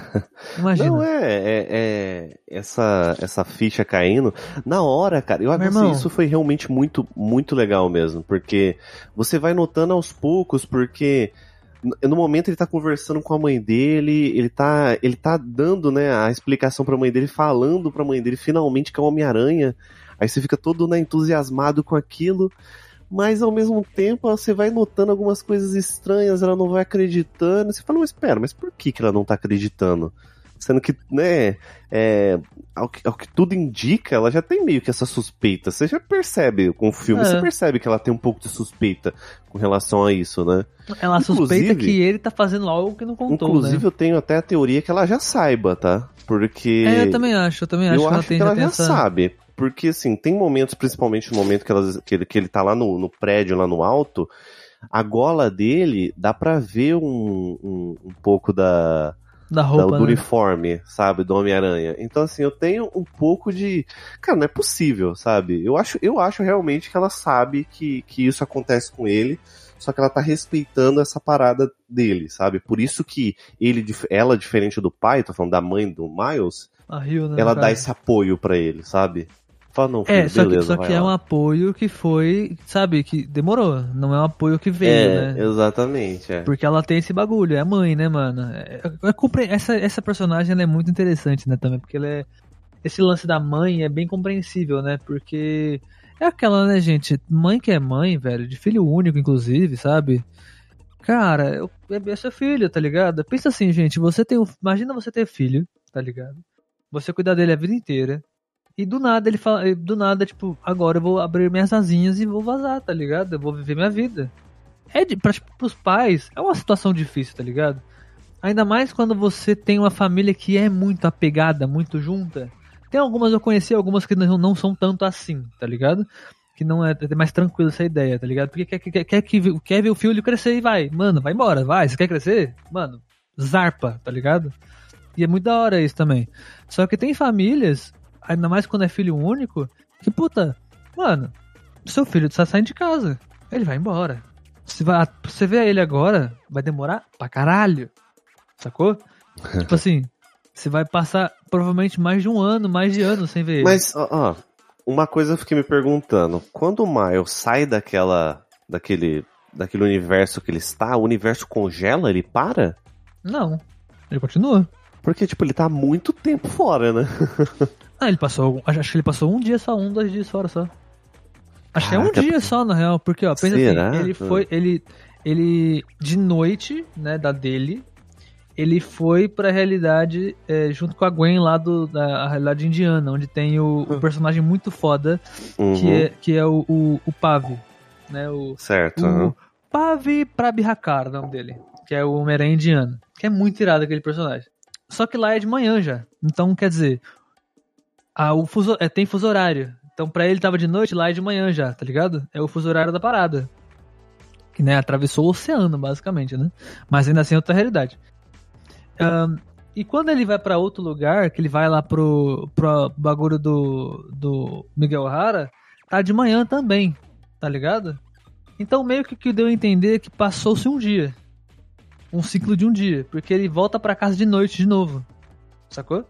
Speaker 1: Imagina.
Speaker 2: Não é, é, é essa, essa ficha caindo. Na hora, cara, eu acho que isso foi realmente muito, muito legal mesmo. Porque você vai notando aos poucos, porque no momento ele tá conversando com a mãe dele, ele tá, ele tá dando, né, a explicação pra mãe dele, falando pra mãe dele finalmente que é o Homem-Aranha. Aí você fica todo né, entusiasmado com aquilo. Mas ao mesmo tempo você vai notando algumas coisas estranhas, ela não vai acreditando. Você fala, mas espera, mas por que, que ela não tá acreditando? Sendo que, né, é, ao, que, ao que tudo indica, ela já tem meio que essa suspeita. Você já percebe com o filme,
Speaker 1: É.
Speaker 2: você percebe que ela tem um pouco de suspeita com relação a isso, né?
Speaker 1: Ela suspeita
Speaker 2: Inclusive-
Speaker 1: que ele tá fazendo algo que não contou,
Speaker 2: Inclusive,
Speaker 1: né?
Speaker 2: eu tenho até a teoria que ela já saiba, tá? Porque.
Speaker 1: É, eu também acho, eu também acho
Speaker 2: eu
Speaker 1: que ela
Speaker 2: acho
Speaker 1: tem,
Speaker 2: que ela já
Speaker 1: essa...
Speaker 2: sabe. Porque, assim, tem momentos, principalmente no momento que, elas, que, ele, que ele tá lá no, no prédio, lá no alto, a gola dele dá pra ver um, um, um pouco da,
Speaker 1: Da
Speaker 2: da-
Speaker 1: roupa,
Speaker 2: do
Speaker 1: né?
Speaker 2: uniforme, sabe, do Homem-Aranha. Então, assim, eu tenho um pouco de. Cara, não é possível, sabe? Eu acho, eu acho realmente que ela sabe que, que isso acontece com ele, só que ela tá respeitando essa parada dele, sabe? Por isso que ele, ela, diferente do pai, tô falando da mãe do Miles,
Speaker 1: Rio, né?
Speaker 2: ela
Speaker 1: no
Speaker 2: dá esse apoio pra ele, sabe? Fala, não, filho,
Speaker 1: É, só que,
Speaker 2: beleza,
Speaker 1: só
Speaker 2: vai
Speaker 1: que é um apoio que foi, sabe, que demorou. Não é um apoio que veio,
Speaker 2: É,
Speaker 1: né?
Speaker 2: exatamente, é.
Speaker 1: Porque ela tem esse bagulho, é a mãe, né, mano? É- é compre- essa, essa personagem é muito interessante, né, também, porque ela é. Esse lance da mãe é bem compreensível, né? Porque é aquela, né, gente? Mãe que é mãe, velho, de filho único, inclusive, sabe? Cara, eu, é, é seu filho, tá ligado? Pensa assim, gente, você tem um. Imagina você ter filho, tá ligado? Você cuidar dele a vida inteira. E do nada ele fala. Do nada, tipo, agora eu vou abrir minhas asinhas e vou vazar, tá ligado? Eu vou viver minha vida é de, pra, pros pais, é uma situação difícil, tá ligado? Ainda mais quando você tem uma família que é muito apegada, muito junta. Tem algumas, eu conheci algumas que não, não são tanto assim, tá ligado? Que não é, é mais tranquilo essa ideia, tá ligado? Porque quer, quer, quer, que- quer ver o filho crescer e vai. Mano, vai embora, vai. Você quer crescer? Mano, zarpa, tá ligado? E é muito da hora isso também. Só que tem famílias, ainda mais quando é filho único, que puta, mano, seu filho está saindo de casa. Ele vai embora. Você, vai, você vê ele agora, vai demorar pra caralho. Sacou? tipo assim, você vai passar provavelmente mais de um ano, mais de ano sem ver ele.
Speaker 2: Mas, ó, ó, uma coisa eu fiquei me perguntando. Quando o Miles sai daquela. daquele. daquele universo que ele está, o universo congela, ele para?
Speaker 1: Não. Ele continua.
Speaker 2: Porque, tipo, ele tá há muito tempo fora, né?
Speaker 1: Ah, ele passou. algum- Acho que ele passou um dia só, um, dois dias fora só. Acho que é um dia só, na real, porque, ó, pensa
Speaker 2: Será?
Speaker 1: assim, ele foi. Ele. Ele. De noite, né, da dele, ele foi pra realidade é, junto com a Gwen lá do, da realidade indiana, onde tem o, o personagem muito foda,
Speaker 2: Uhum.
Speaker 1: que é, que é o, o, o Pavi, né? O,
Speaker 2: Certo.
Speaker 1: o
Speaker 2: aham.
Speaker 1: Pavi Prabhakar, o nome dele, que é o Homem-Aranha indiano, que é muito irado aquele personagem. Só que lá é de manhã já, então quer dizer, a, o fuso, é, tem fuso horário. Então pra ele tava de noite, lá é de manhã já, tá ligado? É o fuso horário da parada. Que, né, atravessou o oceano, basicamente, né? Mas ainda assim é outra realidade. Ahn, e quando ele vai pra outro lugar, que ele vai lá pro, pro bagulho do, do Miguel O'Hara, tá de manhã também, tá ligado? Então meio que que deu a entender é que passou-se um dia. Um ciclo de um dia. Porque ele volta pra casa de noite de novo. Sacou?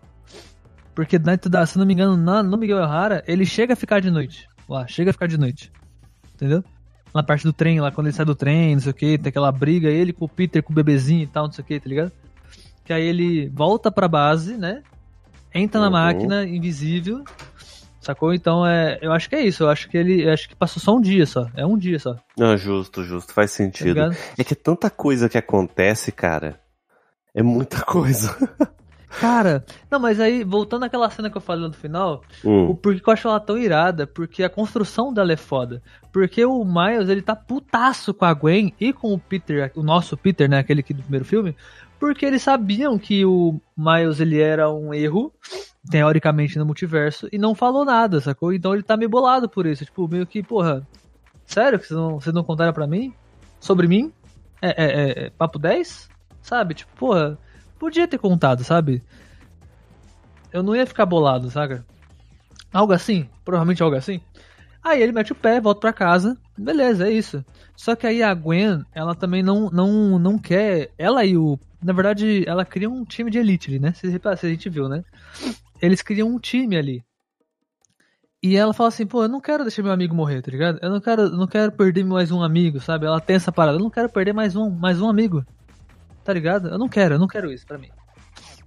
Speaker 1: Porque dentro da, se não me engano, na, no Miguel O'Hara, ele chega a ficar de noite. Lá, chega a ficar de noite. Entendeu? Na parte do trem, lá quando ele sai do trem, não sei o que, tem aquela briga, ele com o Peter, com o bebezinho e tal, não sei o que, tá ligado? Que aí ele volta pra base, né? Entra na
Speaker 2: Uhum.
Speaker 1: máquina, invisível. Sacou? Então é. Eu acho que é isso. Eu acho que ele. Eu acho que passou só um dia só. É um dia só. Tá
Speaker 2: Não, justo, justo. Faz sentido.
Speaker 1: ligado?
Speaker 2: é que é tanta coisa que acontece, cara. É muita coisa.
Speaker 1: Cara, não, mas aí, voltando àquela cena que eu falei no final, O
Speaker 2: Hum.
Speaker 1: porquê que eu acho ela tão irada? Porque a construção dela é foda. Porque o Miles, ele tá putaço com a Gwen e com o Peter, o nosso Peter, né? Aquele aqui do primeiro filme. Porque eles sabiam que o Miles, ele era um erro, teoricamente, no multiverso, e não falou nada, sacou? Então ele tá meio bolado por isso. Tipo, meio que, porra, sério que vocês não, vocês não contaram pra mim? Sobre mim? É, é, é, é papo 10? Sabe? Tipo, porra, podia ter contado, sabe? Eu não ia ficar bolado, saca? Algo assim, provavelmente algo assim. Aí ele mete o pé, volta pra casa, beleza, é isso. Só que aí a Gwen, ela também não, não, não quer. Ela e o. Na verdade, ela cria um time de elite ali, né? Se a gente viu, né? Eles criam um time ali. E ela fala assim, pô, eu não quero deixar meu amigo morrer, tá ligado? Eu não quero, não quero perder mais um amigo, sabe? Ela tem essa parada, eu não quero perder mais um, mais um amigo. Tá ligado? Eu não quero, eu não quero isso pra mim.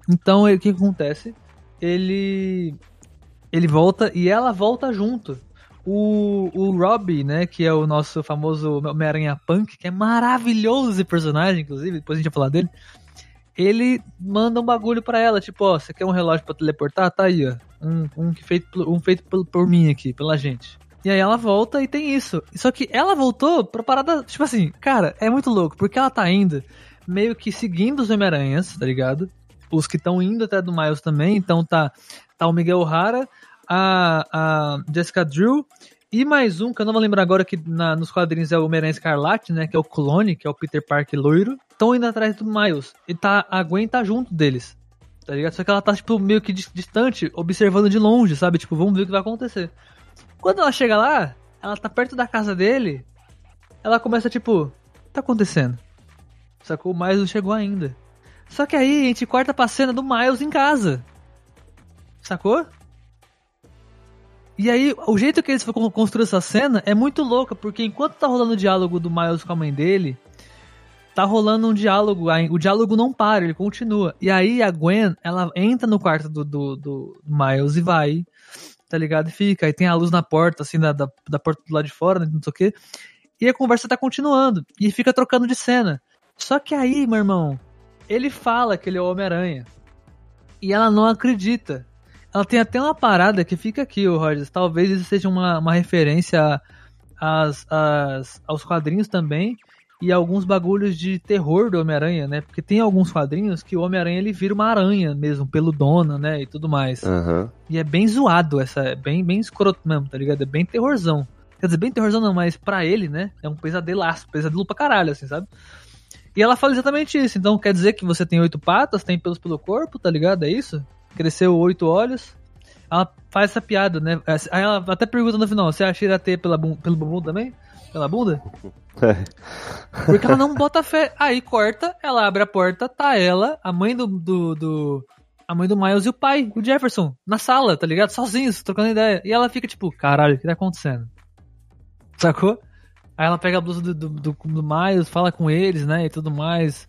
Speaker 1: Então, o que acontece? Ele ele volta e ela volta junto. O, o Robbie, né, que é o nosso famoso Homem-Aranha Punk, que é maravilhoso esse personagem, inclusive, depois a gente vai falar dele. Ele manda um bagulho pra ela, tipo, ó, você quer um relógio pra teleportar? Tá aí, ó. Um, um feito, um feito por, por mim aqui, pela gente. E aí ela volta e tem isso. Só que ela voltou pra parada, tipo assim, cara, é muito louco, porque ela tá indo meio que seguindo os Homem-Aranhas, tá ligado? Os que estão indo até do Miles também, então tá, tá o Miguel O'Hara, a, a Jessica Drew e mais um, que eu não vou lembrar agora, que na- nos quadrinhos é o Homem-Aranha Escarlate, né? Que é o clone, que é o Peter Parker loiro. Estão indo atrás do Miles. E tá, a Gwen tá junto deles. Tá ligado? Só que ela tá, tipo, meio que dis- distante, observando de longe, sabe? Tipo, vamos ver o que vai acontecer. Quando ela chega lá, ela tá perto da casa dele. Ela começa, tipo, o que tá acontecendo? Sacou? O Miles não chegou ainda. Só que aí a gente corta pra cena do Miles em casa. Sacou? E aí, o jeito que eles construir essa cena é muito louca, porque enquanto tá rolando o diálogo do Miles com a mãe dele, tá rolando um diálogo, o diálogo não para, ele continua. E aí a Gwen, ela entra no quarto do, do, do Miles e vai, tá ligado? E fica, aí tem a luz na porta, assim, da, da, da porta do lado de fora, né, não sei o quê. E a conversa tá continuando, e fica trocando de cena. Só que aí, meu irmão, ele fala que ele é o Homem-Aranha. E ela não acredita. Ela tem até uma parada que fica aqui, o Rogers. Talvez isso seja uma, uma referência às, às, aos quadrinhos também. E alguns bagulhos de terror do Homem-Aranha, né? Porque tem alguns quadrinhos que o Homem-Aranha ele vira uma aranha mesmo, peludona, né? E tudo mais.
Speaker 2: Aham.
Speaker 1: E é bem zoado essa, é bem, bem escroto mesmo, tá ligado? É bem terrorzão. Quer dizer, bem terrorzão não, mas pra ele, né? É um pesadelaço, pesadelo pra caralho, assim, sabe? E ela fala exatamente isso. Então quer dizer que você tem oito patas, tem pelos pelo corpo, tá ligado? É isso? Cresceu oito olhos. Ela faz essa piada, né? Aí ela até pergunta no final: você acha ter pela, bum- pelo bumbum também? Pela bunda? Porque ela não bota fé. Aí corta, ela abre a porta, tá ela, a mãe do, do, do- A mãe do Miles e o pai, o Jefferson, na sala, tá ligado? Sozinhos, trocando ideia. E ela fica tipo, caralho, o que tá acontecendo? Sacou? Aí ela pega a blusa do, do, do, do Miles, fala com eles, né? E tudo mais.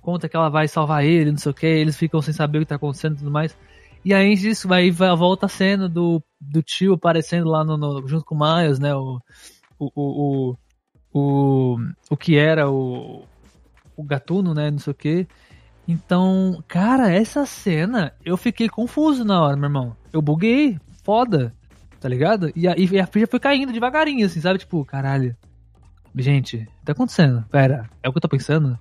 Speaker 1: Conta que ela vai salvar ele, não sei o que. Eles ficam sem saber o que tá acontecendo e tudo mais. E aí disso, vai volta a cena do, do tio aparecendo lá no, no- junto com o Miles, né? O, o, o, o, o, o que era o, o gatuno, né? Não sei o que. Então, cara, essa cena, eu fiquei confuso na hora, meu irmão. Eu buguei, foda, tá ligado? E a, e a ficha foi caindo devagarinho, assim, sabe? Tipo, caralho. Gente, tá acontecendo? Pera, é o que eu tô pensando?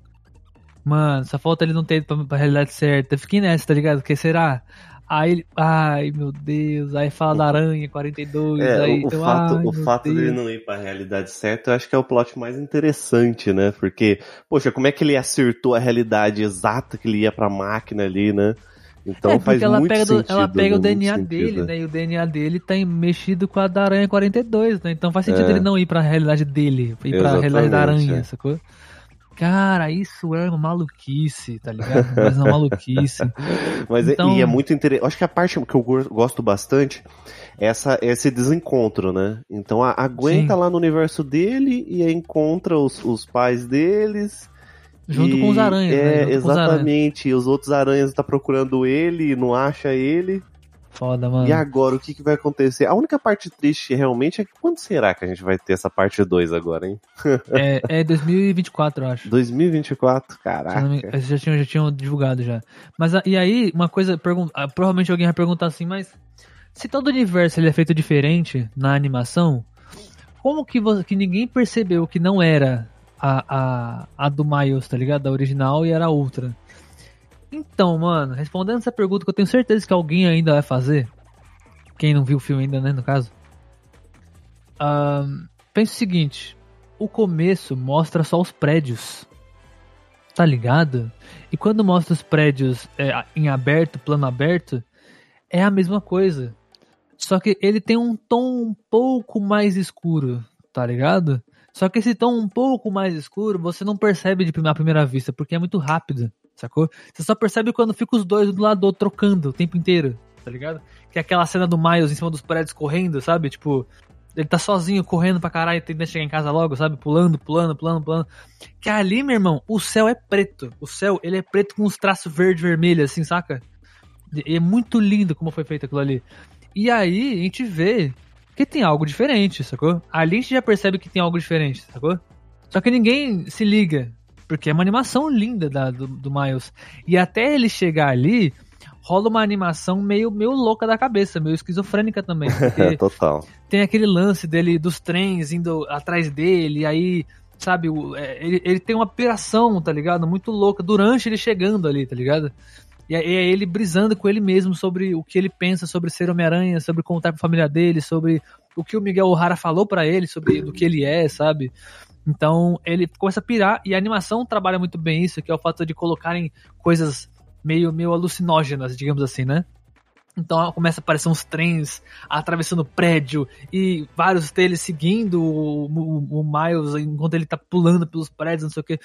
Speaker 1: Mano, só falta ele não ter ido pra, pra realidade certa. Eu fiquei nessa, tá ligado? Que será? Aí ele. Ai, meu Deus. Aí fala da aranha 42.
Speaker 2: É,
Speaker 1: aí,
Speaker 2: o, o
Speaker 1: então,
Speaker 2: fato,
Speaker 1: ai,
Speaker 2: o fato dele
Speaker 1: Deus.
Speaker 2: não ir pra realidade certa, eu acho que é o plot mais interessante, né? Porque, poxa, como é que ele acertou a realidade exata que ele ia pra máquina ali, né? Então
Speaker 1: é,
Speaker 2: faz
Speaker 1: porque ela
Speaker 2: muito
Speaker 1: pega, do-
Speaker 2: sentido.
Speaker 1: ela pega
Speaker 2: né?
Speaker 1: o DNA
Speaker 2: sentido,
Speaker 1: dele,
Speaker 2: né?
Speaker 1: né? E o DNA dele tá mexido com a da Aranha 42, né? Então faz sentido
Speaker 2: É.
Speaker 1: ele não ir pra realidade dele, ir pra realidade da
Speaker 2: Exatamente,
Speaker 1: aranha,
Speaker 2: é.
Speaker 1: sacou? Cara, isso é uma maluquice, tá ligado? Mas uma maluquice.
Speaker 2: Mas é-
Speaker 1: Então-
Speaker 2: e é muito interessante. Acho que a parte que eu go- gosto bastante é essa, esse desencontro, né? Então a, a Gwen
Speaker 1: Sim.
Speaker 2: lá no universo dele e encontra os, os pais deles.
Speaker 1: Junto
Speaker 2: e-
Speaker 1: com os aranhas,
Speaker 2: É,
Speaker 1: né? Aranhas.
Speaker 2: exatamente. E os outros aranhas tá procurando ele e não acha ele.
Speaker 1: Foda, mano.
Speaker 2: E agora, o que, que vai acontecer? A única parte triste realmente é que quando será que a gente vai ter essa parte 2 agora, hein?
Speaker 1: É, é 2024, eu acho.
Speaker 2: 2024?
Speaker 1: Se eu não
Speaker 2: Caraca.
Speaker 1: Eles já tinham, já tinham divulgado já. Mas a- e aí, uma coisa, ah, provavelmente alguém vai perguntar assim, mas se todo o universo ele é feito diferente na animação, como que, vo- que ninguém percebeu que não era a, a, a do Miles, tá ligado? Da original e era outra? Então, mano, respondendo essa pergunta que eu tenho certeza que alguém ainda vai fazer, quem não viu o filme ainda, né, no caso, Ahn, pensa o seguinte, o começo mostra só os prédios, tá ligado? E quando mostra os prédios é, em aberto, plano aberto, é a mesma coisa. Só que ele tem um tom um pouco mais escuro, tá ligado? Só que esse tom um pouco mais escuro você não percebe de prime- à primeira vista, porque é muito rápido, sacou? Você só percebe quando fica os dois do lado do outro trocando o tempo inteiro, tá ligado? Que é aquela cena do Miles em cima dos prédios correndo, sabe? Tipo, ele tá sozinho correndo pra caralho, tentando chegar em casa logo, sabe? Pulando, pulando, pulando, pulando. Que ali, meu irmão, o céu é preto. O céu, ele é preto com uns traços verde vermelho, assim, saca? E é muito lindo como foi feito aquilo ali. E aí, a gente vê que tem algo diferente, sacou? Ali a gente já percebe que tem algo diferente, sacou? Só que ninguém se liga, porque é uma animação linda da, do, do Miles. E até ele chegar ali, rola uma animação meio, meio louca da cabeça, meio esquizofrênica também. Porque
Speaker 2: Total.
Speaker 1: tem aquele lance dele dos trens indo atrás dele, e aí, sabe, é, ele, ele tem uma piração, tá ligado? Muito louca durante ele chegando ali, tá ligado? E é ele brisando com ele mesmo sobre o que ele pensa sobre ser Homem-Aranha, sobre contar pra família dele, sobre o que o Miguel O'Hara falou pra ele, sobre do que ele é, sabe? Então ele começa a pirar e a animação trabalha muito bem isso, que é o fato de colocarem coisas meio, meio alucinógenas, digamos assim, né? Então começa a aparecer uns trens atravessando o prédio e vários deles seguindo o, o- o Miles enquanto ele tá pulando pelos prédios, não sei o que.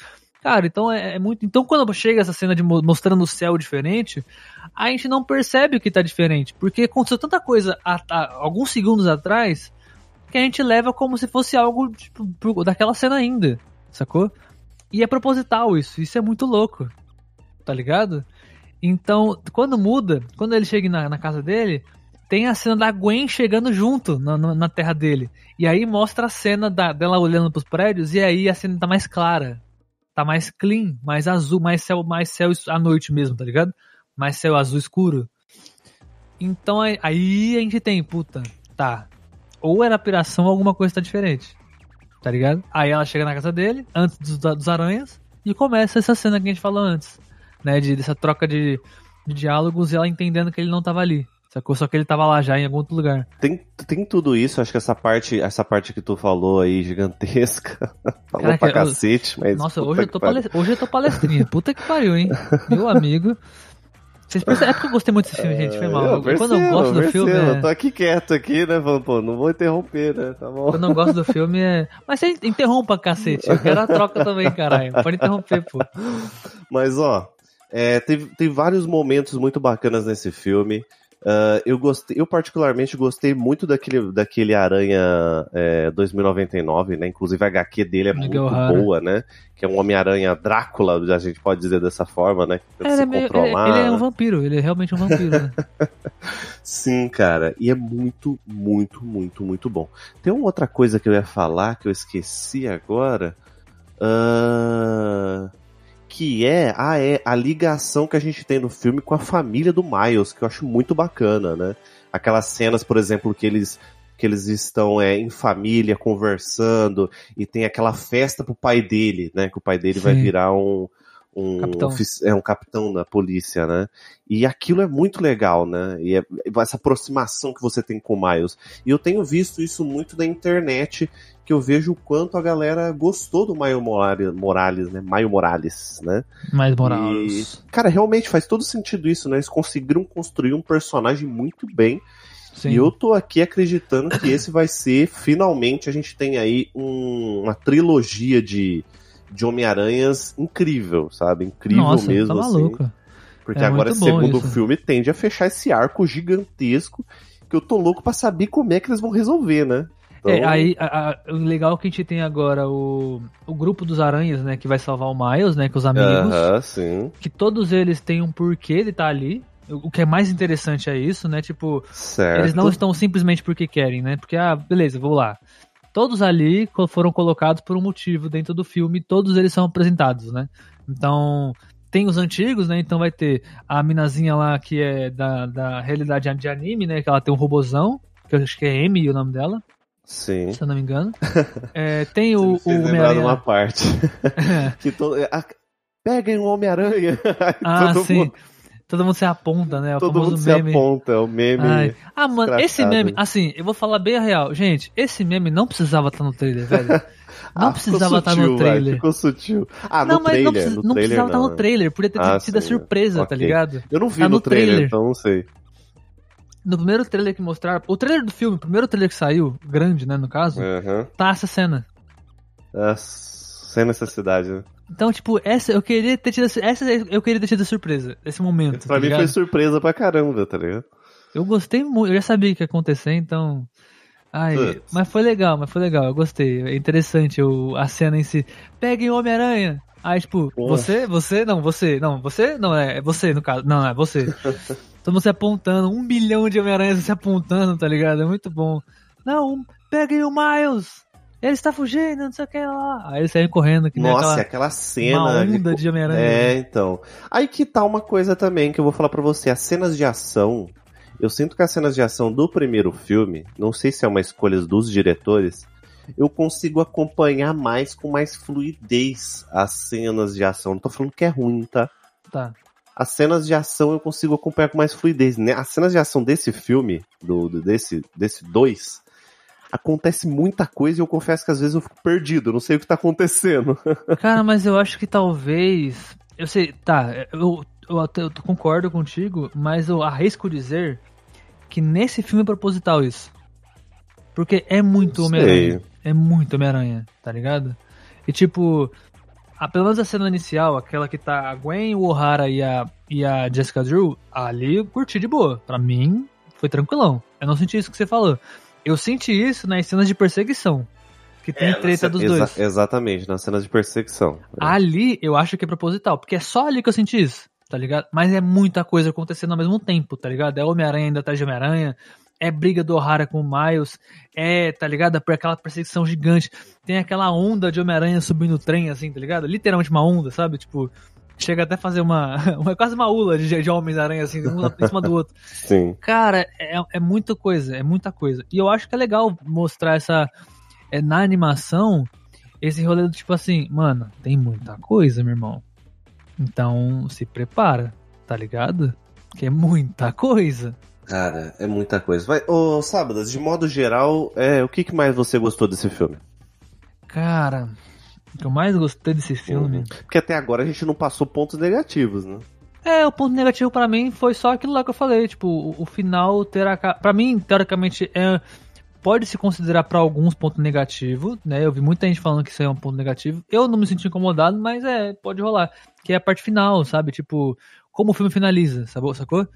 Speaker 1: Cara, então é, é muito. Então quando chega essa cena de mo- mostrando o céu diferente, a gente não percebe o que tá diferente. Porque aconteceu tanta coisa há- há alguns segundos atrás que a gente leva como se fosse algo tipo, daquela cena ainda, sacou? E é proposital isso, isso é muito louco, tá ligado? Então, quando muda, quando ele chega na, na casa dele, tem a cena da Gwen chegando junto na, na terra dele. E aí mostra a cena da, dela olhando pros prédios, e aí a cena tá mais clara. Tá mais clean, mais azul, mais céu, mais céu à noite mesmo, tá ligado? Mais céu azul escuro. Então aí, a gente tem, puta, tá. Ou era piração ou alguma coisa tá diferente. Tá ligado? Aí ela chega na casa dele, antes dos, dos aranhas, e começa essa cena que a gente falou antes. Né? De, dessa troca de, de diálogos e ela entendendo que ele não tava ali. Sacou? Só que ele tava lá já em algum outro lugar.
Speaker 2: Tem, tem tudo isso, acho que essa parte, essa parte que tu falou aí, gigantesca. falou
Speaker 1: Caraca,
Speaker 2: pra cacete, mas.
Speaker 1: Nossa, hoje eu, tô palest... hoje eu tô palestrinha. Puta que pariu, hein? Meu amigo. Vocês percebem? É porque eu gostei muito desse filme, gente. Foi mal.
Speaker 2: Eu
Speaker 1: Quando eu
Speaker 2: percebo,
Speaker 1: gosto do
Speaker 2: percebo.
Speaker 1: filme.
Speaker 2: Eu
Speaker 1: É...
Speaker 2: tô aqui quieto aqui, né, falando, pô, não vou interromper, né? Tá bom.
Speaker 1: Quando eu gosto do filme é. Mas você interrompa, cacete. Eu quero a troca também, caralho. Pode interromper, pô.
Speaker 2: Mas, ó, é, teve, tem vários momentos muito bacanas nesse filme. Ah, eu gostei, eu particularmente gostei muito daquele, daquele Aranha é, 2099, né? Inclusive a HQ dele é
Speaker 1: Miguel
Speaker 2: muito boa, né? Que é um Homem-Aranha Drácula, a gente pode dizer dessa forma, né? Que
Speaker 1: É,
Speaker 2: se
Speaker 1: ele, é meio- ele-
Speaker 2: controlar.
Speaker 1: ele é um vampiro, ele é realmente um vampiro, né?
Speaker 2: Sim, cara, e é muito, muito, muito, muito bom. Tem uma outra coisa que eu ia falar que eu esqueci agora. ah, que é a, é a ligação que a gente tem no filme com a família do Miles, que eu acho muito bacana, né? Aquelas cenas, por exemplo, que eles que eles estão é, em família conversando e tem aquela festa pro pai dele, né? Que o pai dele vai
Speaker 1: Sim.
Speaker 2: virar um um,
Speaker 1: Capitão.
Speaker 2: é um capitão da polícia, né? E aquilo é muito legal, né? E é- essa aproximação que você tem com o Miles. E eu tenho visto isso muito na internet, que eu vejo o quanto a galera gostou do Miles Morales, Morales né? Miles Morales, né?
Speaker 1: Mais
Speaker 2: E,
Speaker 1: Morales.
Speaker 2: cara, realmente faz todo sentido isso, né? Eles conseguiram construir um personagem muito bem.
Speaker 1: Sim.
Speaker 2: E eu tô aqui acreditando que esse vai ser, finalmente, a gente tem aí um- uma trilogia de, de Homem-Aranhas incrível, sabe? Incrível
Speaker 1: Nossa,
Speaker 2: mesmo,
Speaker 1: tá
Speaker 2: assim.
Speaker 1: maluco.
Speaker 2: Porque
Speaker 1: É
Speaker 2: agora, segundo
Speaker 1: isso.
Speaker 2: filme, tende a fechar esse arco gigantesco que eu tô louco pra saber como é que eles vão resolver, né? Então,
Speaker 1: É, aí, a- a- o legal é que a gente tem agora o, o grupo dos aranhas, né, que vai salvar o Miles, né, com os amigos,
Speaker 2: Aham, sim.
Speaker 1: que todos eles têm um porquê ele tá ali. O o que é mais interessante é isso, né, tipo,
Speaker 2: Certo.
Speaker 1: eles não estão simplesmente porque querem, né, porque, ah, beleza, vou lá. Todos ali foram colocados por um motivo dentro do filme, todos eles são apresentados, né. Então, tem os antigos, né, então vai ter a minazinha lá que é da, da realidade de anime, né, que ela tem um robozão, que eu acho que é Amy o nome dela,
Speaker 2: Sim.
Speaker 1: se eu não me engano. É, tem o, o
Speaker 2: Vocês lembraram de uma parte. que to... a- Peguem o Homem-Aranha.
Speaker 1: Ah, sim.
Speaker 2: mundo-
Speaker 1: Todo mundo se aponta, né? O
Speaker 2: Todo mundo se
Speaker 1: meme.
Speaker 2: aponta, é o meme.
Speaker 1: Ai. Ah, mano, esse
Speaker 2: escrachado.
Speaker 1: meme, assim, eu vou falar bem a real. Gente, esse meme não precisava estar no trailer, velho. Não
Speaker 2: Ah,
Speaker 1: precisava estar no
Speaker 2: vai,
Speaker 1: trailer.
Speaker 2: ficou sutil. Ah,
Speaker 1: não,
Speaker 2: no
Speaker 1: mas
Speaker 2: trailer,
Speaker 1: não, precis- não
Speaker 2: trailer
Speaker 1: precisava estar no trailer, podia ter
Speaker 2: Ah,
Speaker 1: sido a surpresa, tá
Speaker 2: Ok.
Speaker 1: ligado?
Speaker 2: Eu não vi
Speaker 1: Tá
Speaker 2: no,
Speaker 1: no
Speaker 2: trailer,
Speaker 1: trailer.
Speaker 2: então não sei.
Speaker 1: No primeiro trailer que mostraram, o trailer do filme, o primeiro trailer que saiu, grande, né, no caso,
Speaker 2: Aham.
Speaker 1: tá essa cena.
Speaker 2: Ah, sem necessidade, né?
Speaker 1: Então, tipo, essa eu queria ter tido essa eu queria ter tido surpresa, esse momento,
Speaker 2: Pra
Speaker 1: tá
Speaker 2: mim
Speaker 1: ligado?
Speaker 2: foi surpresa pra caramba, tá ligado?
Speaker 1: Eu gostei muito, eu já sabia que ia acontecer, então. Ai,
Speaker 2: Putz.
Speaker 1: mas foi legal, mas foi legal, eu gostei. É interessante o, a cena em si. Peguem o Homem-Aranha. Aí, tipo,
Speaker 2: Pô.
Speaker 1: você, você, não, você, não, você, não, é, é você no caso, não, é você. Todo mundo se apontando, um bilhão de Homem-Aranhas se apontando, tá ligado? É muito bom. Não, peguem o Miles! Ele está fugindo, não sei o que lá. Aí eles saem correndo, que
Speaker 2: Nossa,
Speaker 1: aquela
Speaker 2: aquela
Speaker 1: uma
Speaker 2: cena.
Speaker 1: onda de Homem-Aranha.
Speaker 2: É, então. Aí que tá uma coisa também que eu vou falar pra você. As cenas de ação. Eu sinto que as cenas de ação do primeiro filme, não sei se é uma escolha dos diretores, eu consigo acompanhar mais com mais fluidez as cenas de ação. Não tô falando que é ruim, tá?
Speaker 1: Tá.
Speaker 2: As cenas de ação eu consigo acompanhar com mais fluidez. né? As cenas de ação desse filme, do, do- desse, desse dois, acontece muita coisa e eu confesso que às vezes eu fico perdido, eu não sei o que tá acontecendo.
Speaker 1: Cara, mas eu acho que talvez. Eu sei, tá, eu, eu, até- eu concordo contigo, mas eu arrisco dizer que nesse filme é proposital isso. Porque é muito Homem-Aranha. É muito Homem-Aranha, tá ligado? E tipo, a, pelo menos a cena inicial, aquela que tá a Gwen, o O'Hara e a, e a Jessica Drew, ali eu curti de boa. Pra mim, foi tranquilão. Eu não senti isso que você falou. Eu senti isso nas cenas de perseguição. Que tem treta dos
Speaker 2: Exa-
Speaker 1: dois.
Speaker 2: Exatamente, nas cenas de perseguição.
Speaker 1: Ali eu acho que é proposital, porque é só ali que eu senti isso, tá ligado? Mas é muita coisa acontecendo ao mesmo tempo, tá ligado? É Homem-Aranha ainda atrás de Homem-Aranha, é briga do O'Hara com o Miles, é, tá ligado? É aquela perseguição gigante, tem aquela onda de Homem-Aranha subindo o trem, assim, tá ligado? Literalmente uma onda, sabe? Tipo, chega até a fazer uma, uma quase uma ula de, de Homens-Aranha, assim, um em cima do outro.
Speaker 2: Sim.
Speaker 1: Cara, é, é muita coisa, é muita coisa. E eu acho que é legal mostrar essa. É, na animação, esse rolê do tipo assim, mano, tem muita coisa, meu irmão. Então se prepara, tá ligado? Que é muita coisa.
Speaker 2: Cara, é muita coisa. Vai, ô, Sábadas, de modo geral, é, o que, que mais você gostou desse filme?
Speaker 1: Cara, o que eu mais gostei desse filme.
Speaker 2: Uhum. Porque até agora a gente não passou pontos negativos, né?
Speaker 1: É, o ponto negativo pra mim foi só aquilo lá que eu falei, tipo, o, o final ter a Pra mim, teoricamente, é pode se considerar pra alguns ponto negativo, né? Eu vi muita gente falando que isso é um ponto negativo. Eu não me senti incomodado, mas é, pode rolar. Que é a parte final, sabe? Tipo, como o filme finaliza, sacou? sacou?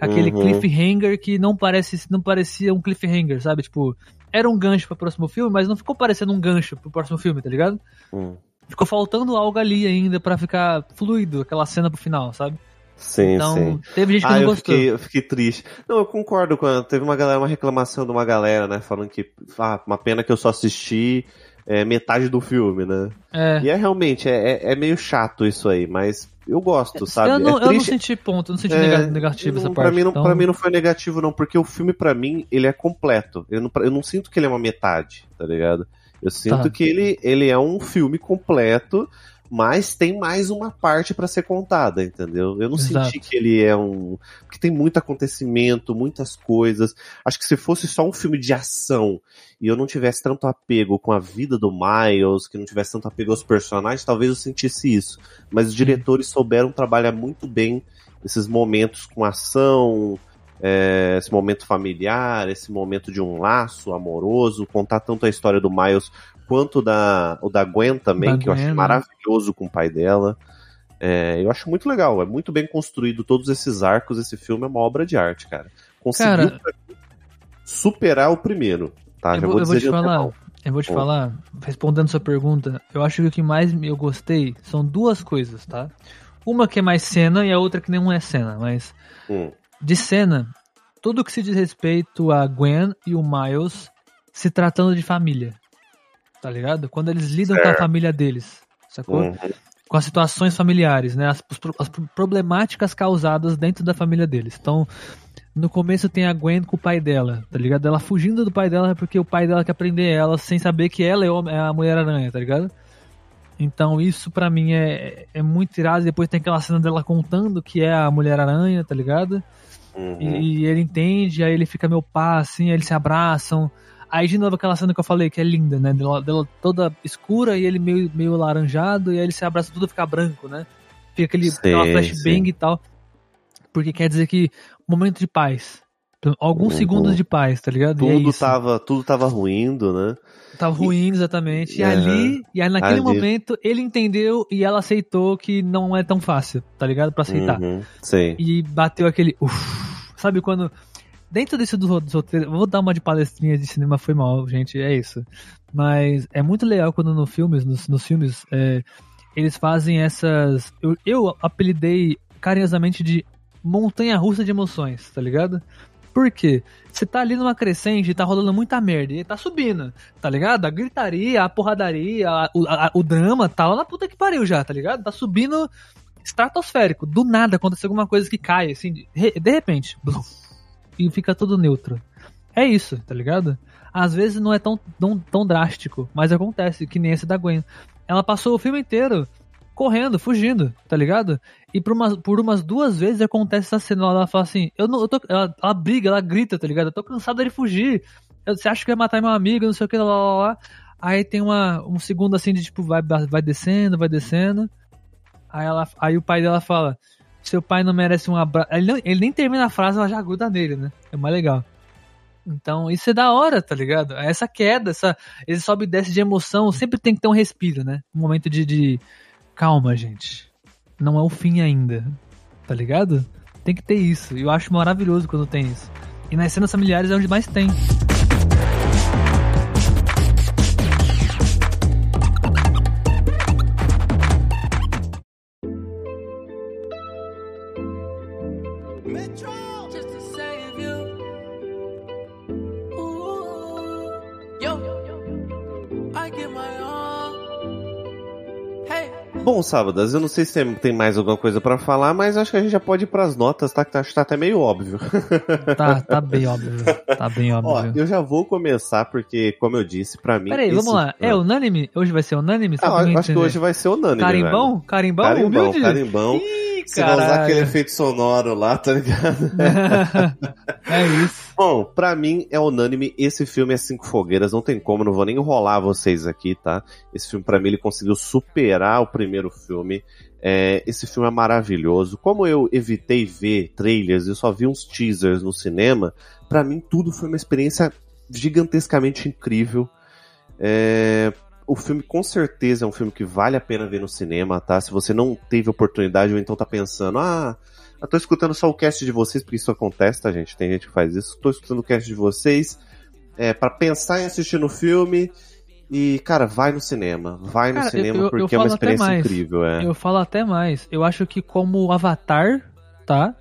Speaker 1: Aquele
Speaker 2: Uhum.
Speaker 1: cliffhanger que não parece não parecia um cliffhanger, sabe? Tipo, era um gancho pro próximo filme, mas não ficou parecendo um gancho pro próximo filme, tá ligado?
Speaker 2: Hum.
Speaker 1: Ficou faltando algo ali ainda pra ficar fluido, aquela cena pro final, sabe?
Speaker 2: Sim,
Speaker 1: Então,
Speaker 2: sim.
Speaker 1: teve gente que
Speaker 2: Ah,
Speaker 1: não
Speaker 2: eu
Speaker 1: gostou.
Speaker 2: fiquei, eu fiquei triste. Não, eu concordo com a, Teve uma galera, uma reclamação de uma galera, né? Falando que. Ah, uma pena que eu só assisti é, metade do filme, né?
Speaker 1: É.
Speaker 2: E é realmente, é, é- é meio chato isso aí, mas eu gosto, sabe?
Speaker 1: Eu não,
Speaker 2: é
Speaker 1: eu não senti ponto, eu não senti
Speaker 2: É,
Speaker 1: nega- negativo essa
Speaker 2: não,
Speaker 1: parte.
Speaker 2: Pra mim, não,
Speaker 1: então-
Speaker 2: pra mim não foi negativo, não, porque o filme, pra mim, ele é completo. Eu não, eu não sinto que ele é uma metade, tá ligado? Eu sinto
Speaker 1: Tá.
Speaker 2: que ele, ele é um filme completo, mas tem mais uma parte pra ser contada, entendeu? Eu não
Speaker 1: Exato.
Speaker 2: senti que ele é um. Porque tem muito acontecimento, muitas coisas. Acho que se fosse só um filme de ação e eu não tivesse tanto apego com a vida do Miles, que não tivesse tanto apego aos personagens, talvez eu sentisse isso. Mas os diretores souberam trabalhar muito bem esses momentos com ação, é, esse momento familiar, esse momento de um laço amoroso, contar tanto a história do Miles quanto da, o da Gwen também,
Speaker 1: Da
Speaker 2: que eu achei
Speaker 1: Gwen, né?
Speaker 2: maravilhoso com o pai dela. É, eu acho muito legal, é muito bem construído todos esses arcos, esse filme é uma obra de arte, cara. Conseguiu
Speaker 1: Cara-
Speaker 2: superar o primeiro, tá?
Speaker 1: eu,
Speaker 2: Já
Speaker 1: vou, eu vou
Speaker 2: dizer
Speaker 1: te falar,
Speaker 2: antemão.
Speaker 1: eu vou te
Speaker 2: Hum.
Speaker 1: falar, respondendo sua pergunta, eu acho que o que mais eu gostei são duas coisas, tá? Uma que é mais cena e a outra que não é cena, mas
Speaker 2: Hum,
Speaker 1: de cena, tudo que se diz respeito a Gwen e o Miles se tratando de família. Tá ligado? Quando eles lidam com a
Speaker 2: Certo.
Speaker 1: família deles, sacou?
Speaker 2: uhum,
Speaker 1: com as situações familiares, né? As, as pro- problemáticas causadas dentro da família deles. Então, no começo tem a Gwen com o pai dela, tá ligado? Ela fugindo do pai dela porque o pai dela quer prender ela sem saber que ela é é a Mulher-Aranha, tá ligado? Então, isso pra mim é, é muito irado. Depois tem aquela cena dela contando que é a Mulher-Aranha, tá ligado?
Speaker 2: uhum.
Speaker 1: E, e ele entende, aí ele fica meu pá, assim, aí eles se abraçam. Aí de novo aquela cena que eu falei que é linda, né? Dela, dela toda escura e ele meio, meio laranjado, e aí ele se abraça tudo fica branco, né? Fica aquele,
Speaker 2: Sim,
Speaker 1: aquela flashbang
Speaker 2: sim.
Speaker 1: e tal. Porque quer dizer que momento de paz. Alguns
Speaker 2: Uhum.
Speaker 1: segundos de paz, tá ligado? é
Speaker 2: Tudo,
Speaker 1: isso.
Speaker 2: tava, tudo tava ruindo, né?
Speaker 1: Tava ruim, exatamente. E ali, e aí naquele
Speaker 2: Ali.
Speaker 1: momento, ele entendeu e ela aceitou que não é tão fácil, tá ligado? Pra aceitar.
Speaker 2: Uhum, sim.
Speaker 1: E bateu aquele. Uf, sabe quando. Dentro desse do dos roteiros. Vou dar uma de palestrinha de cinema, foi mal, gente, é isso. Mas é muito legal quando no filmes, nos, nos filmes, é, eles fazem essas. Eu, eu apelidei carinhosamente de montanha russa de emoções, tá ligado? Por quê? Você tá ali numa crescente tá rolando muita merda e tá subindo, tá ligado? A gritaria, a porradaria, a- o, a- o drama tá lá na puta que pariu já, tá ligado? Tá subindo estratosférico. Do nada acontece alguma coisa que cai, assim, de, de repente. blum, e fica tudo neutro. É isso, tá ligado? Às vezes não é tão, tão, tão drástico, mas acontece, que nem esse da Gwen. Ela passou o filme inteiro correndo, fugindo, tá ligado? E por umas, por umas duas vezes acontece essa cena, ela fala assim, eu não, eu tô, ela, ela briga, ela grita, tá ligado? Eu tô cansada de fugir. Eu- Você acha que vai matar meu amigo, não sei o que, lá, lá, lá. Aí tem uma, um segundo assim de tipo, vai, vai descendo, vai descendo. Aí, ela, aí o pai dela fala, seu pai não merece um abraço. Ele, ele nem termina a frase, ela já gruda nele, né? É mais legal. Então, isso é da hora, tá ligado? Essa queda, essa, esse sobe e desce de emoção, sempre tem que ter um respiro, né? Um momento de, de calma, gente. Não é o fim ainda, tá ligado? Tem que ter isso. E eu acho maravilhoso quando tem isso. E nas cenas familiares é onde mais tem.
Speaker 2: Bom, Sábadas, eu não sei se tem, mais alguma coisa pra falar, mas acho que a gente já pode ir pras notas, tá? Que tá- acho que tá até meio óbvio.
Speaker 1: Tá, tá bem óbvio. Tá bem
Speaker 2: Ó,
Speaker 1: óbvio.
Speaker 2: eu já vou começar, porque, como eu disse, pra mim.
Speaker 1: Peraí,
Speaker 2: esse-
Speaker 1: vamos lá. É unânime? Hoje vai ser unânime? Só
Speaker 2: Ah, acho que
Speaker 1: entender.
Speaker 2: hoje vai ser unânime.
Speaker 1: Carimbão? Carimbão?
Speaker 2: Carimbão,
Speaker 1: Humilde?
Speaker 2: carimbão.
Speaker 1: Ih,
Speaker 2: Você vai usar
Speaker 1: caralho.
Speaker 2: aquele efeito sonoro lá, tá ligado?
Speaker 1: é isso.
Speaker 2: Bom, pra mim é unânime, esse filme é Cinco Fogueiras, não tem como, não vou nem enrolar vocês aqui, tá? Esse filme pra mim ele conseguiu superar o primeiro filme. É, esse filme é maravilhoso. Como eu evitei ver trailers, eu só vi uns teasers no cinema, pra mim tudo foi uma experiência gigantescamente incrível. É, o filme com certeza é um filme que vale a pena ver no cinema, tá? Se você não teve oportunidade ou então tá pensando, ah, eu tô escutando só o cast de vocês, porque isso acontece, tá, gente? Tem gente que faz isso. Tô escutando o cast de vocês é, para pensar em assistir no filme. E, cara, vai no cinema. Vai no
Speaker 1: Cara,
Speaker 2: cinema
Speaker 1: eu- eu-
Speaker 2: porque
Speaker 1: eu
Speaker 2: é uma experiência incrível, é.
Speaker 1: Eu falo até mais. Eu acho que como Avatar, tá?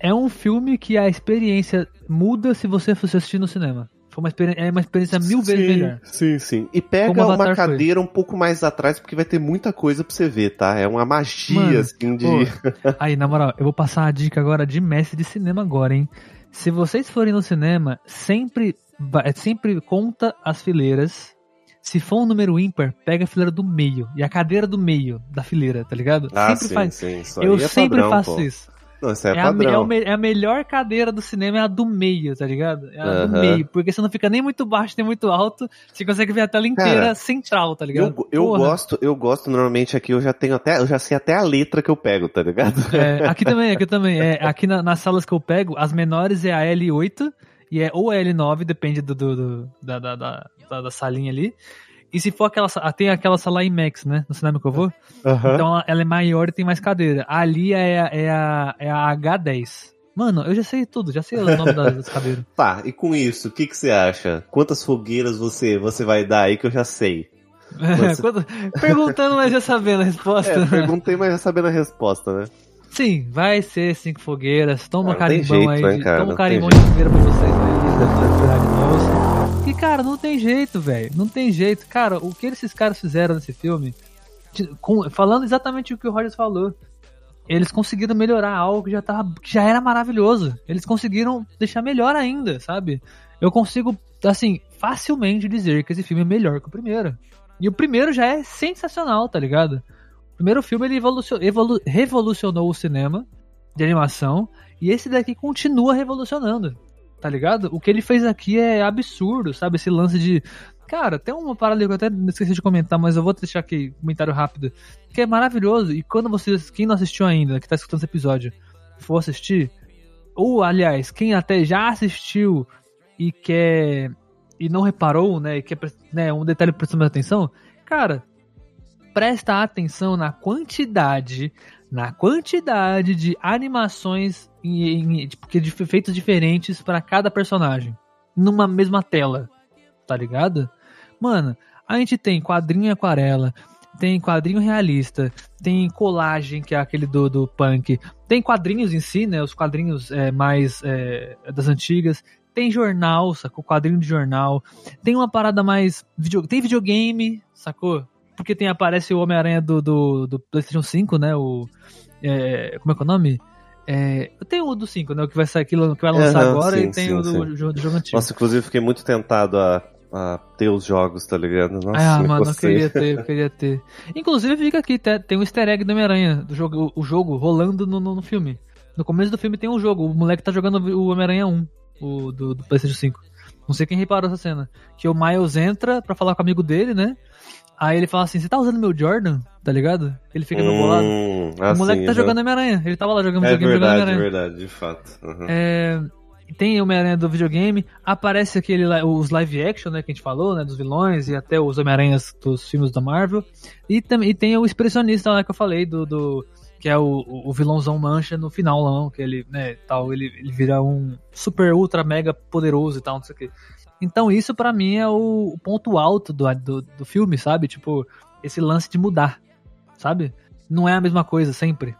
Speaker 1: É um filme que a experiência muda se você fosse assistir no cinema. Foi uma experiência, é uma experiência mil vezes
Speaker 2: sim,
Speaker 1: melhor.
Speaker 2: Sim, sim. E pega uma
Speaker 1: foi.
Speaker 2: cadeira um pouco mais atrás, porque vai ter muita coisa pra você ver, tá? É uma magia,
Speaker 1: Mano,
Speaker 2: assim, de.
Speaker 1: pô, Aí, na moral, eu vou passar a dica agora de mestre de cinema agora, hein? Se vocês forem no cinema, sempre, vai- sempre conta as fileiras. Se for um número ímpar, pega a fileira do meio. E a cadeira do meio da fileira, tá ligado?
Speaker 2: ah,
Speaker 1: sempre
Speaker 2: sim,
Speaker 1: faz.
Speaker 2: sim. Isso
Speaker 1: Eu
Speaker 2: é
Speaker 1: sempre
Speaker 2: padrão,
Speaker 1: faço
Speaker 2: pô.
Speaker 1: isso.
Speaker 2: Não, isso é,
Speaker 1: É a, é,
Speaker 2: padrão.
Speaker 1: o me- é a melhor cadeira do cinema, é a do meio, tá ligado? É a do meio. Porque você não fica nem muito baixo, nem muito alto. Você consegue ver a tela inteira
Speaker 2: Cara,
Speaker 1: central, tá ligado?
Speaker 2: Eu, eu gosto, eu gosto normalmente aqui, eu já tenho até, eu já sei até a letra que eu pego, tá ligado?
Speaker 1: É, aqui também, aqui também. É, aqui na- nas salas que eu pego, as menores é a L8 e é ou a L9, depende do, do- do- da, da, da, da- da salinha ali. E se for aquela, tem aquela sala IMAX, né? No cinema que eu vou.
Speaker 2: Aham.
Speaker 1: Então ela, ela é maior e tem mais cadeira. Ali é, a- é, a, é a H10. Mano, eu já sei tudo, já sei o nome das, cadeiras.
Speaker 2: Tá, e com isso, o que, que você acha? Quantas fogueiras você, você vai dar aí que eu já sei? Você-
Speaker 1: perguntando, mas já sabendo a resposta.
Speaker 2: É, perguntei, mas já sabendo a resposta, né?
Speaker 1: Sim, vai ser cinco fogueiras. Toma
Speaker 2: tem
Speaker 1: carimbão
Speaker 2: jeito,
Speaker 1: aí.
Speaker 2: né, cara?
Speaker 1: toma carimbão de fogueira pra vocês aí. Cara, não tem jeito, velho. Não tem jeito. Cara, o que esses caras fizeram nesse filme, com- falando exatamente o que o Rogers falou. Eles conseguiram melhorar algo que já, tava, que já era maravilhoso. Eles conseguiram deixar melhor ainda, sabe? Eu consigo, assim, facilmente dizer que esse filme é melhor que o primeiro. E o primeiro já é sensacional, tá ligado? O primeiro filme ele evolu- revolucionou o cinema de animação e esse daqui continua revolucionando, tá ligado? O que ele fez aqui é absurdo, sabe? Esse lance de. Cara, tem uma parada que eu até esqueci de comentar, mas eu vou deixar aqui um comentário rápido. Que é maravilhoso. E quando vocês, quem não assistiu ainda, que tá escutando esse episódio, for assistir, ou aliás, quem até já assistiu e quer. e não reparou, né? E quer né, um detalhe prestando atenção, cara, presta atenção na quantidade, na quantidade de animações em, em, que de efeitos diferentes para cada personagem numa mesma tela, tá ligado? Mano, a gente tem quadrinho aquarela, tem quadrinho realista, tem colagem que é aquele do, do punk, tem quadrinhos em si, né? Os quadrinhos é, mais é, das antigas. Tem jornal, sacou? Quadrinho de jornal. Tem uma parada mais. Video... Tem videogame, sacou? Porque tem, aparece o Homem-Aranha do, do, do PlayStation 5, né? O. é, como é que é o nome? É, tem o do 5, né? O que vai sair aquilo que vai lançar agora
Speaker 2: sim,
Speaker 1: e tem
Speaker 2: sim,
Speaker 1: o do, jogo- do jogo antigo.
Speaker 2: Nossa, inclusive fiquei muito tentado a, a ter os jogos, tá ligado? Nossa,
Speaker 1: ah, mano, eu queria ter, eu queria ter. Inclusive fica aqui, te- tem um easter egg do Homem-Aranha, do jogo, o jogo rolando no, no, no filme. No começo do filme tem um jogo, o moleque tá jogando o Homem-Aranha 1, o do, do PlayStation 5. Não sei quem reparou essa cena. Que o Miles entra pra falar com o amigo dele, né? Aí ele fala assim: Você tá usando meu Jordan? Tá ligado? Ele fica meio bolado.
Speaker 2: Hum,
Speaker 1: o moleque
Speaker 2: assim,
Speaker 1: tá
Speaker 2: aham.
Speaker 1: jogando Homem-Aranha. Ele tava lá jogando
Speaker 2: É
Speaker 1: videogame jogando
Speaker 2: verdade, é
Speaker 1: Homem-Aranha.
Speaker 2: verdade, de fato. Uhum.
Speaker 1: É, tem Homem-Aranha do videogame, aparece aquele os live action, né, que a gente falou, né, dos vilões e até os Homem-Aranhas dos filmes da Marvel. E, também e tem o expressionista lá que eu falei do, do que é o, o vilãozão mancha no final lá, que ele, né, tal, ele, ele vira um super ultra mega poderoso e tal, não sei o que. Então isso pra mim é o, ponto alto do, do, do filme, sabe? Tipo, esse lance de mudar, sabe? Não é a mesma coisa sempre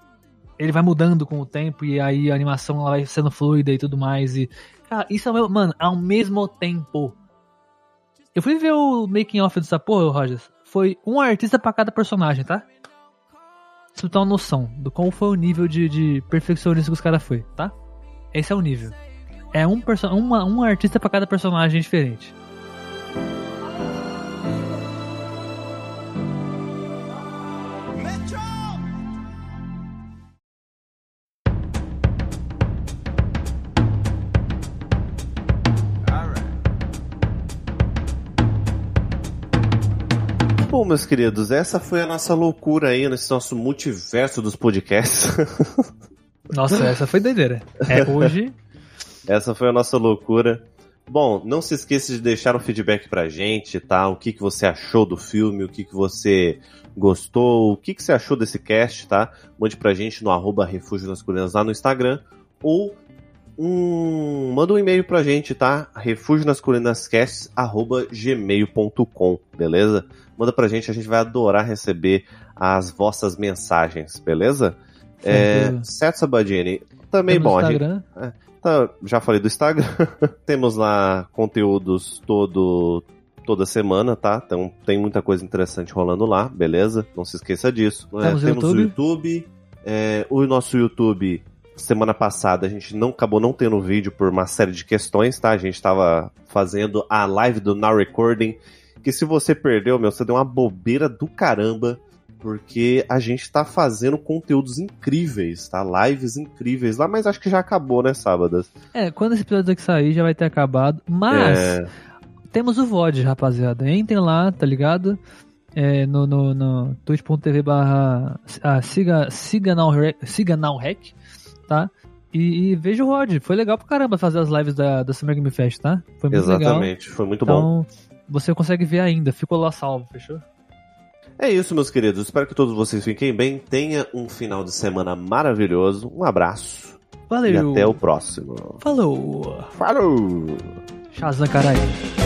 Speaker 1: ele vai mudando com o tempo e aí a animação ela vai sendo fluida e tudo mais. E, cara, isso é o mesmo, mano, ao mesmo tempo. Eu fui ver o making off dessa porra, Rogers. Foi um artista pra cada personagem, tá? Pra você ter uma noção do qual foi o nível de, de perfeccionismo que os caras foi, tá? Esse é o nível. É um, uma, um artista pra cada personagem diferente.
Speaker 2: Bom, meus queridos, essa foi a nossa loucura aí nesse nosso multiverso dos podcasts.
Speaker 1: Nossa, essa foi doideira. É hoje.
Speaker 2: Essa foi a nossa loucura. Bom, não se esqueça de deixar um feedback pra gente, tá? O que, que você achou do filme, o que, que você gostou, o que, que você achou desse cast, tá? Mande pra gente no arroba Refúgio nas Colinas lá no Instagram ou um, manda um e-mail pra gente, tá? refúgio nas colinas arroba gmail.com, beleza? Manda pra gente, a gente vai adorar receber as vossas mensagens, beleza? É,
Speaker 1: Tranquilo.
Speaker 2: certo, Sabadini? Também,
Speaker 1: Temos
Speaker 2: bom, a gente,
Speaker 1: Instagram.
Speaker 2: Tá, já falei do Instagram. Temos lá conteúdos todo toda semana, tá? Então tem muita coisa interessante rolando lá, beleza? Não se esqueça disso. É,
Speaker 1: Temos YouTube.
Speaker 2: o YouTube. é, o nosso YouTube, semana passada, a gente não acabou não tendo vídeo por uma série de questões, tá? A gente tava fazendo a live do Now Recording. Que se você perdeu, meu, você deu uma bobeira do caramba. Porque a gente tá fazendo conteúdos incríveis, tá? Lives incríveis lá, mas acho que já acabou, né, sábadas?
Speaker 1: É, quando esse episódio aqui sair já vai ter acabado. Mas
Speaker 2: É,
Speaker 1: temos o VOD, rapaziada. Entrem lá, tá ligado? É, no, no, no twitch.tv barra ah, siga, siga, now, siga now Rec, tá? E, e veja o VOD. Foi legal pra caramba fazer as lives da, da Summer Game Fest, tá? Foi muito legal.
Speaker 2: exatamente, foi muito bom.
Speaker 1: Então, você consegue ver ainda. Ficou lá salvo, fechou?
Speaker 2: É isso, meus queridos. Espero que todos vocês fiquem bem. Tenha um final de semana maravilhoso. Um abraço.
Speaker 1: Valeu.
Speaker 2: E até o próximo.
Speaker 1: Falou.
Speaker 2: Falou!
Speaker 1: Shazam, caralho.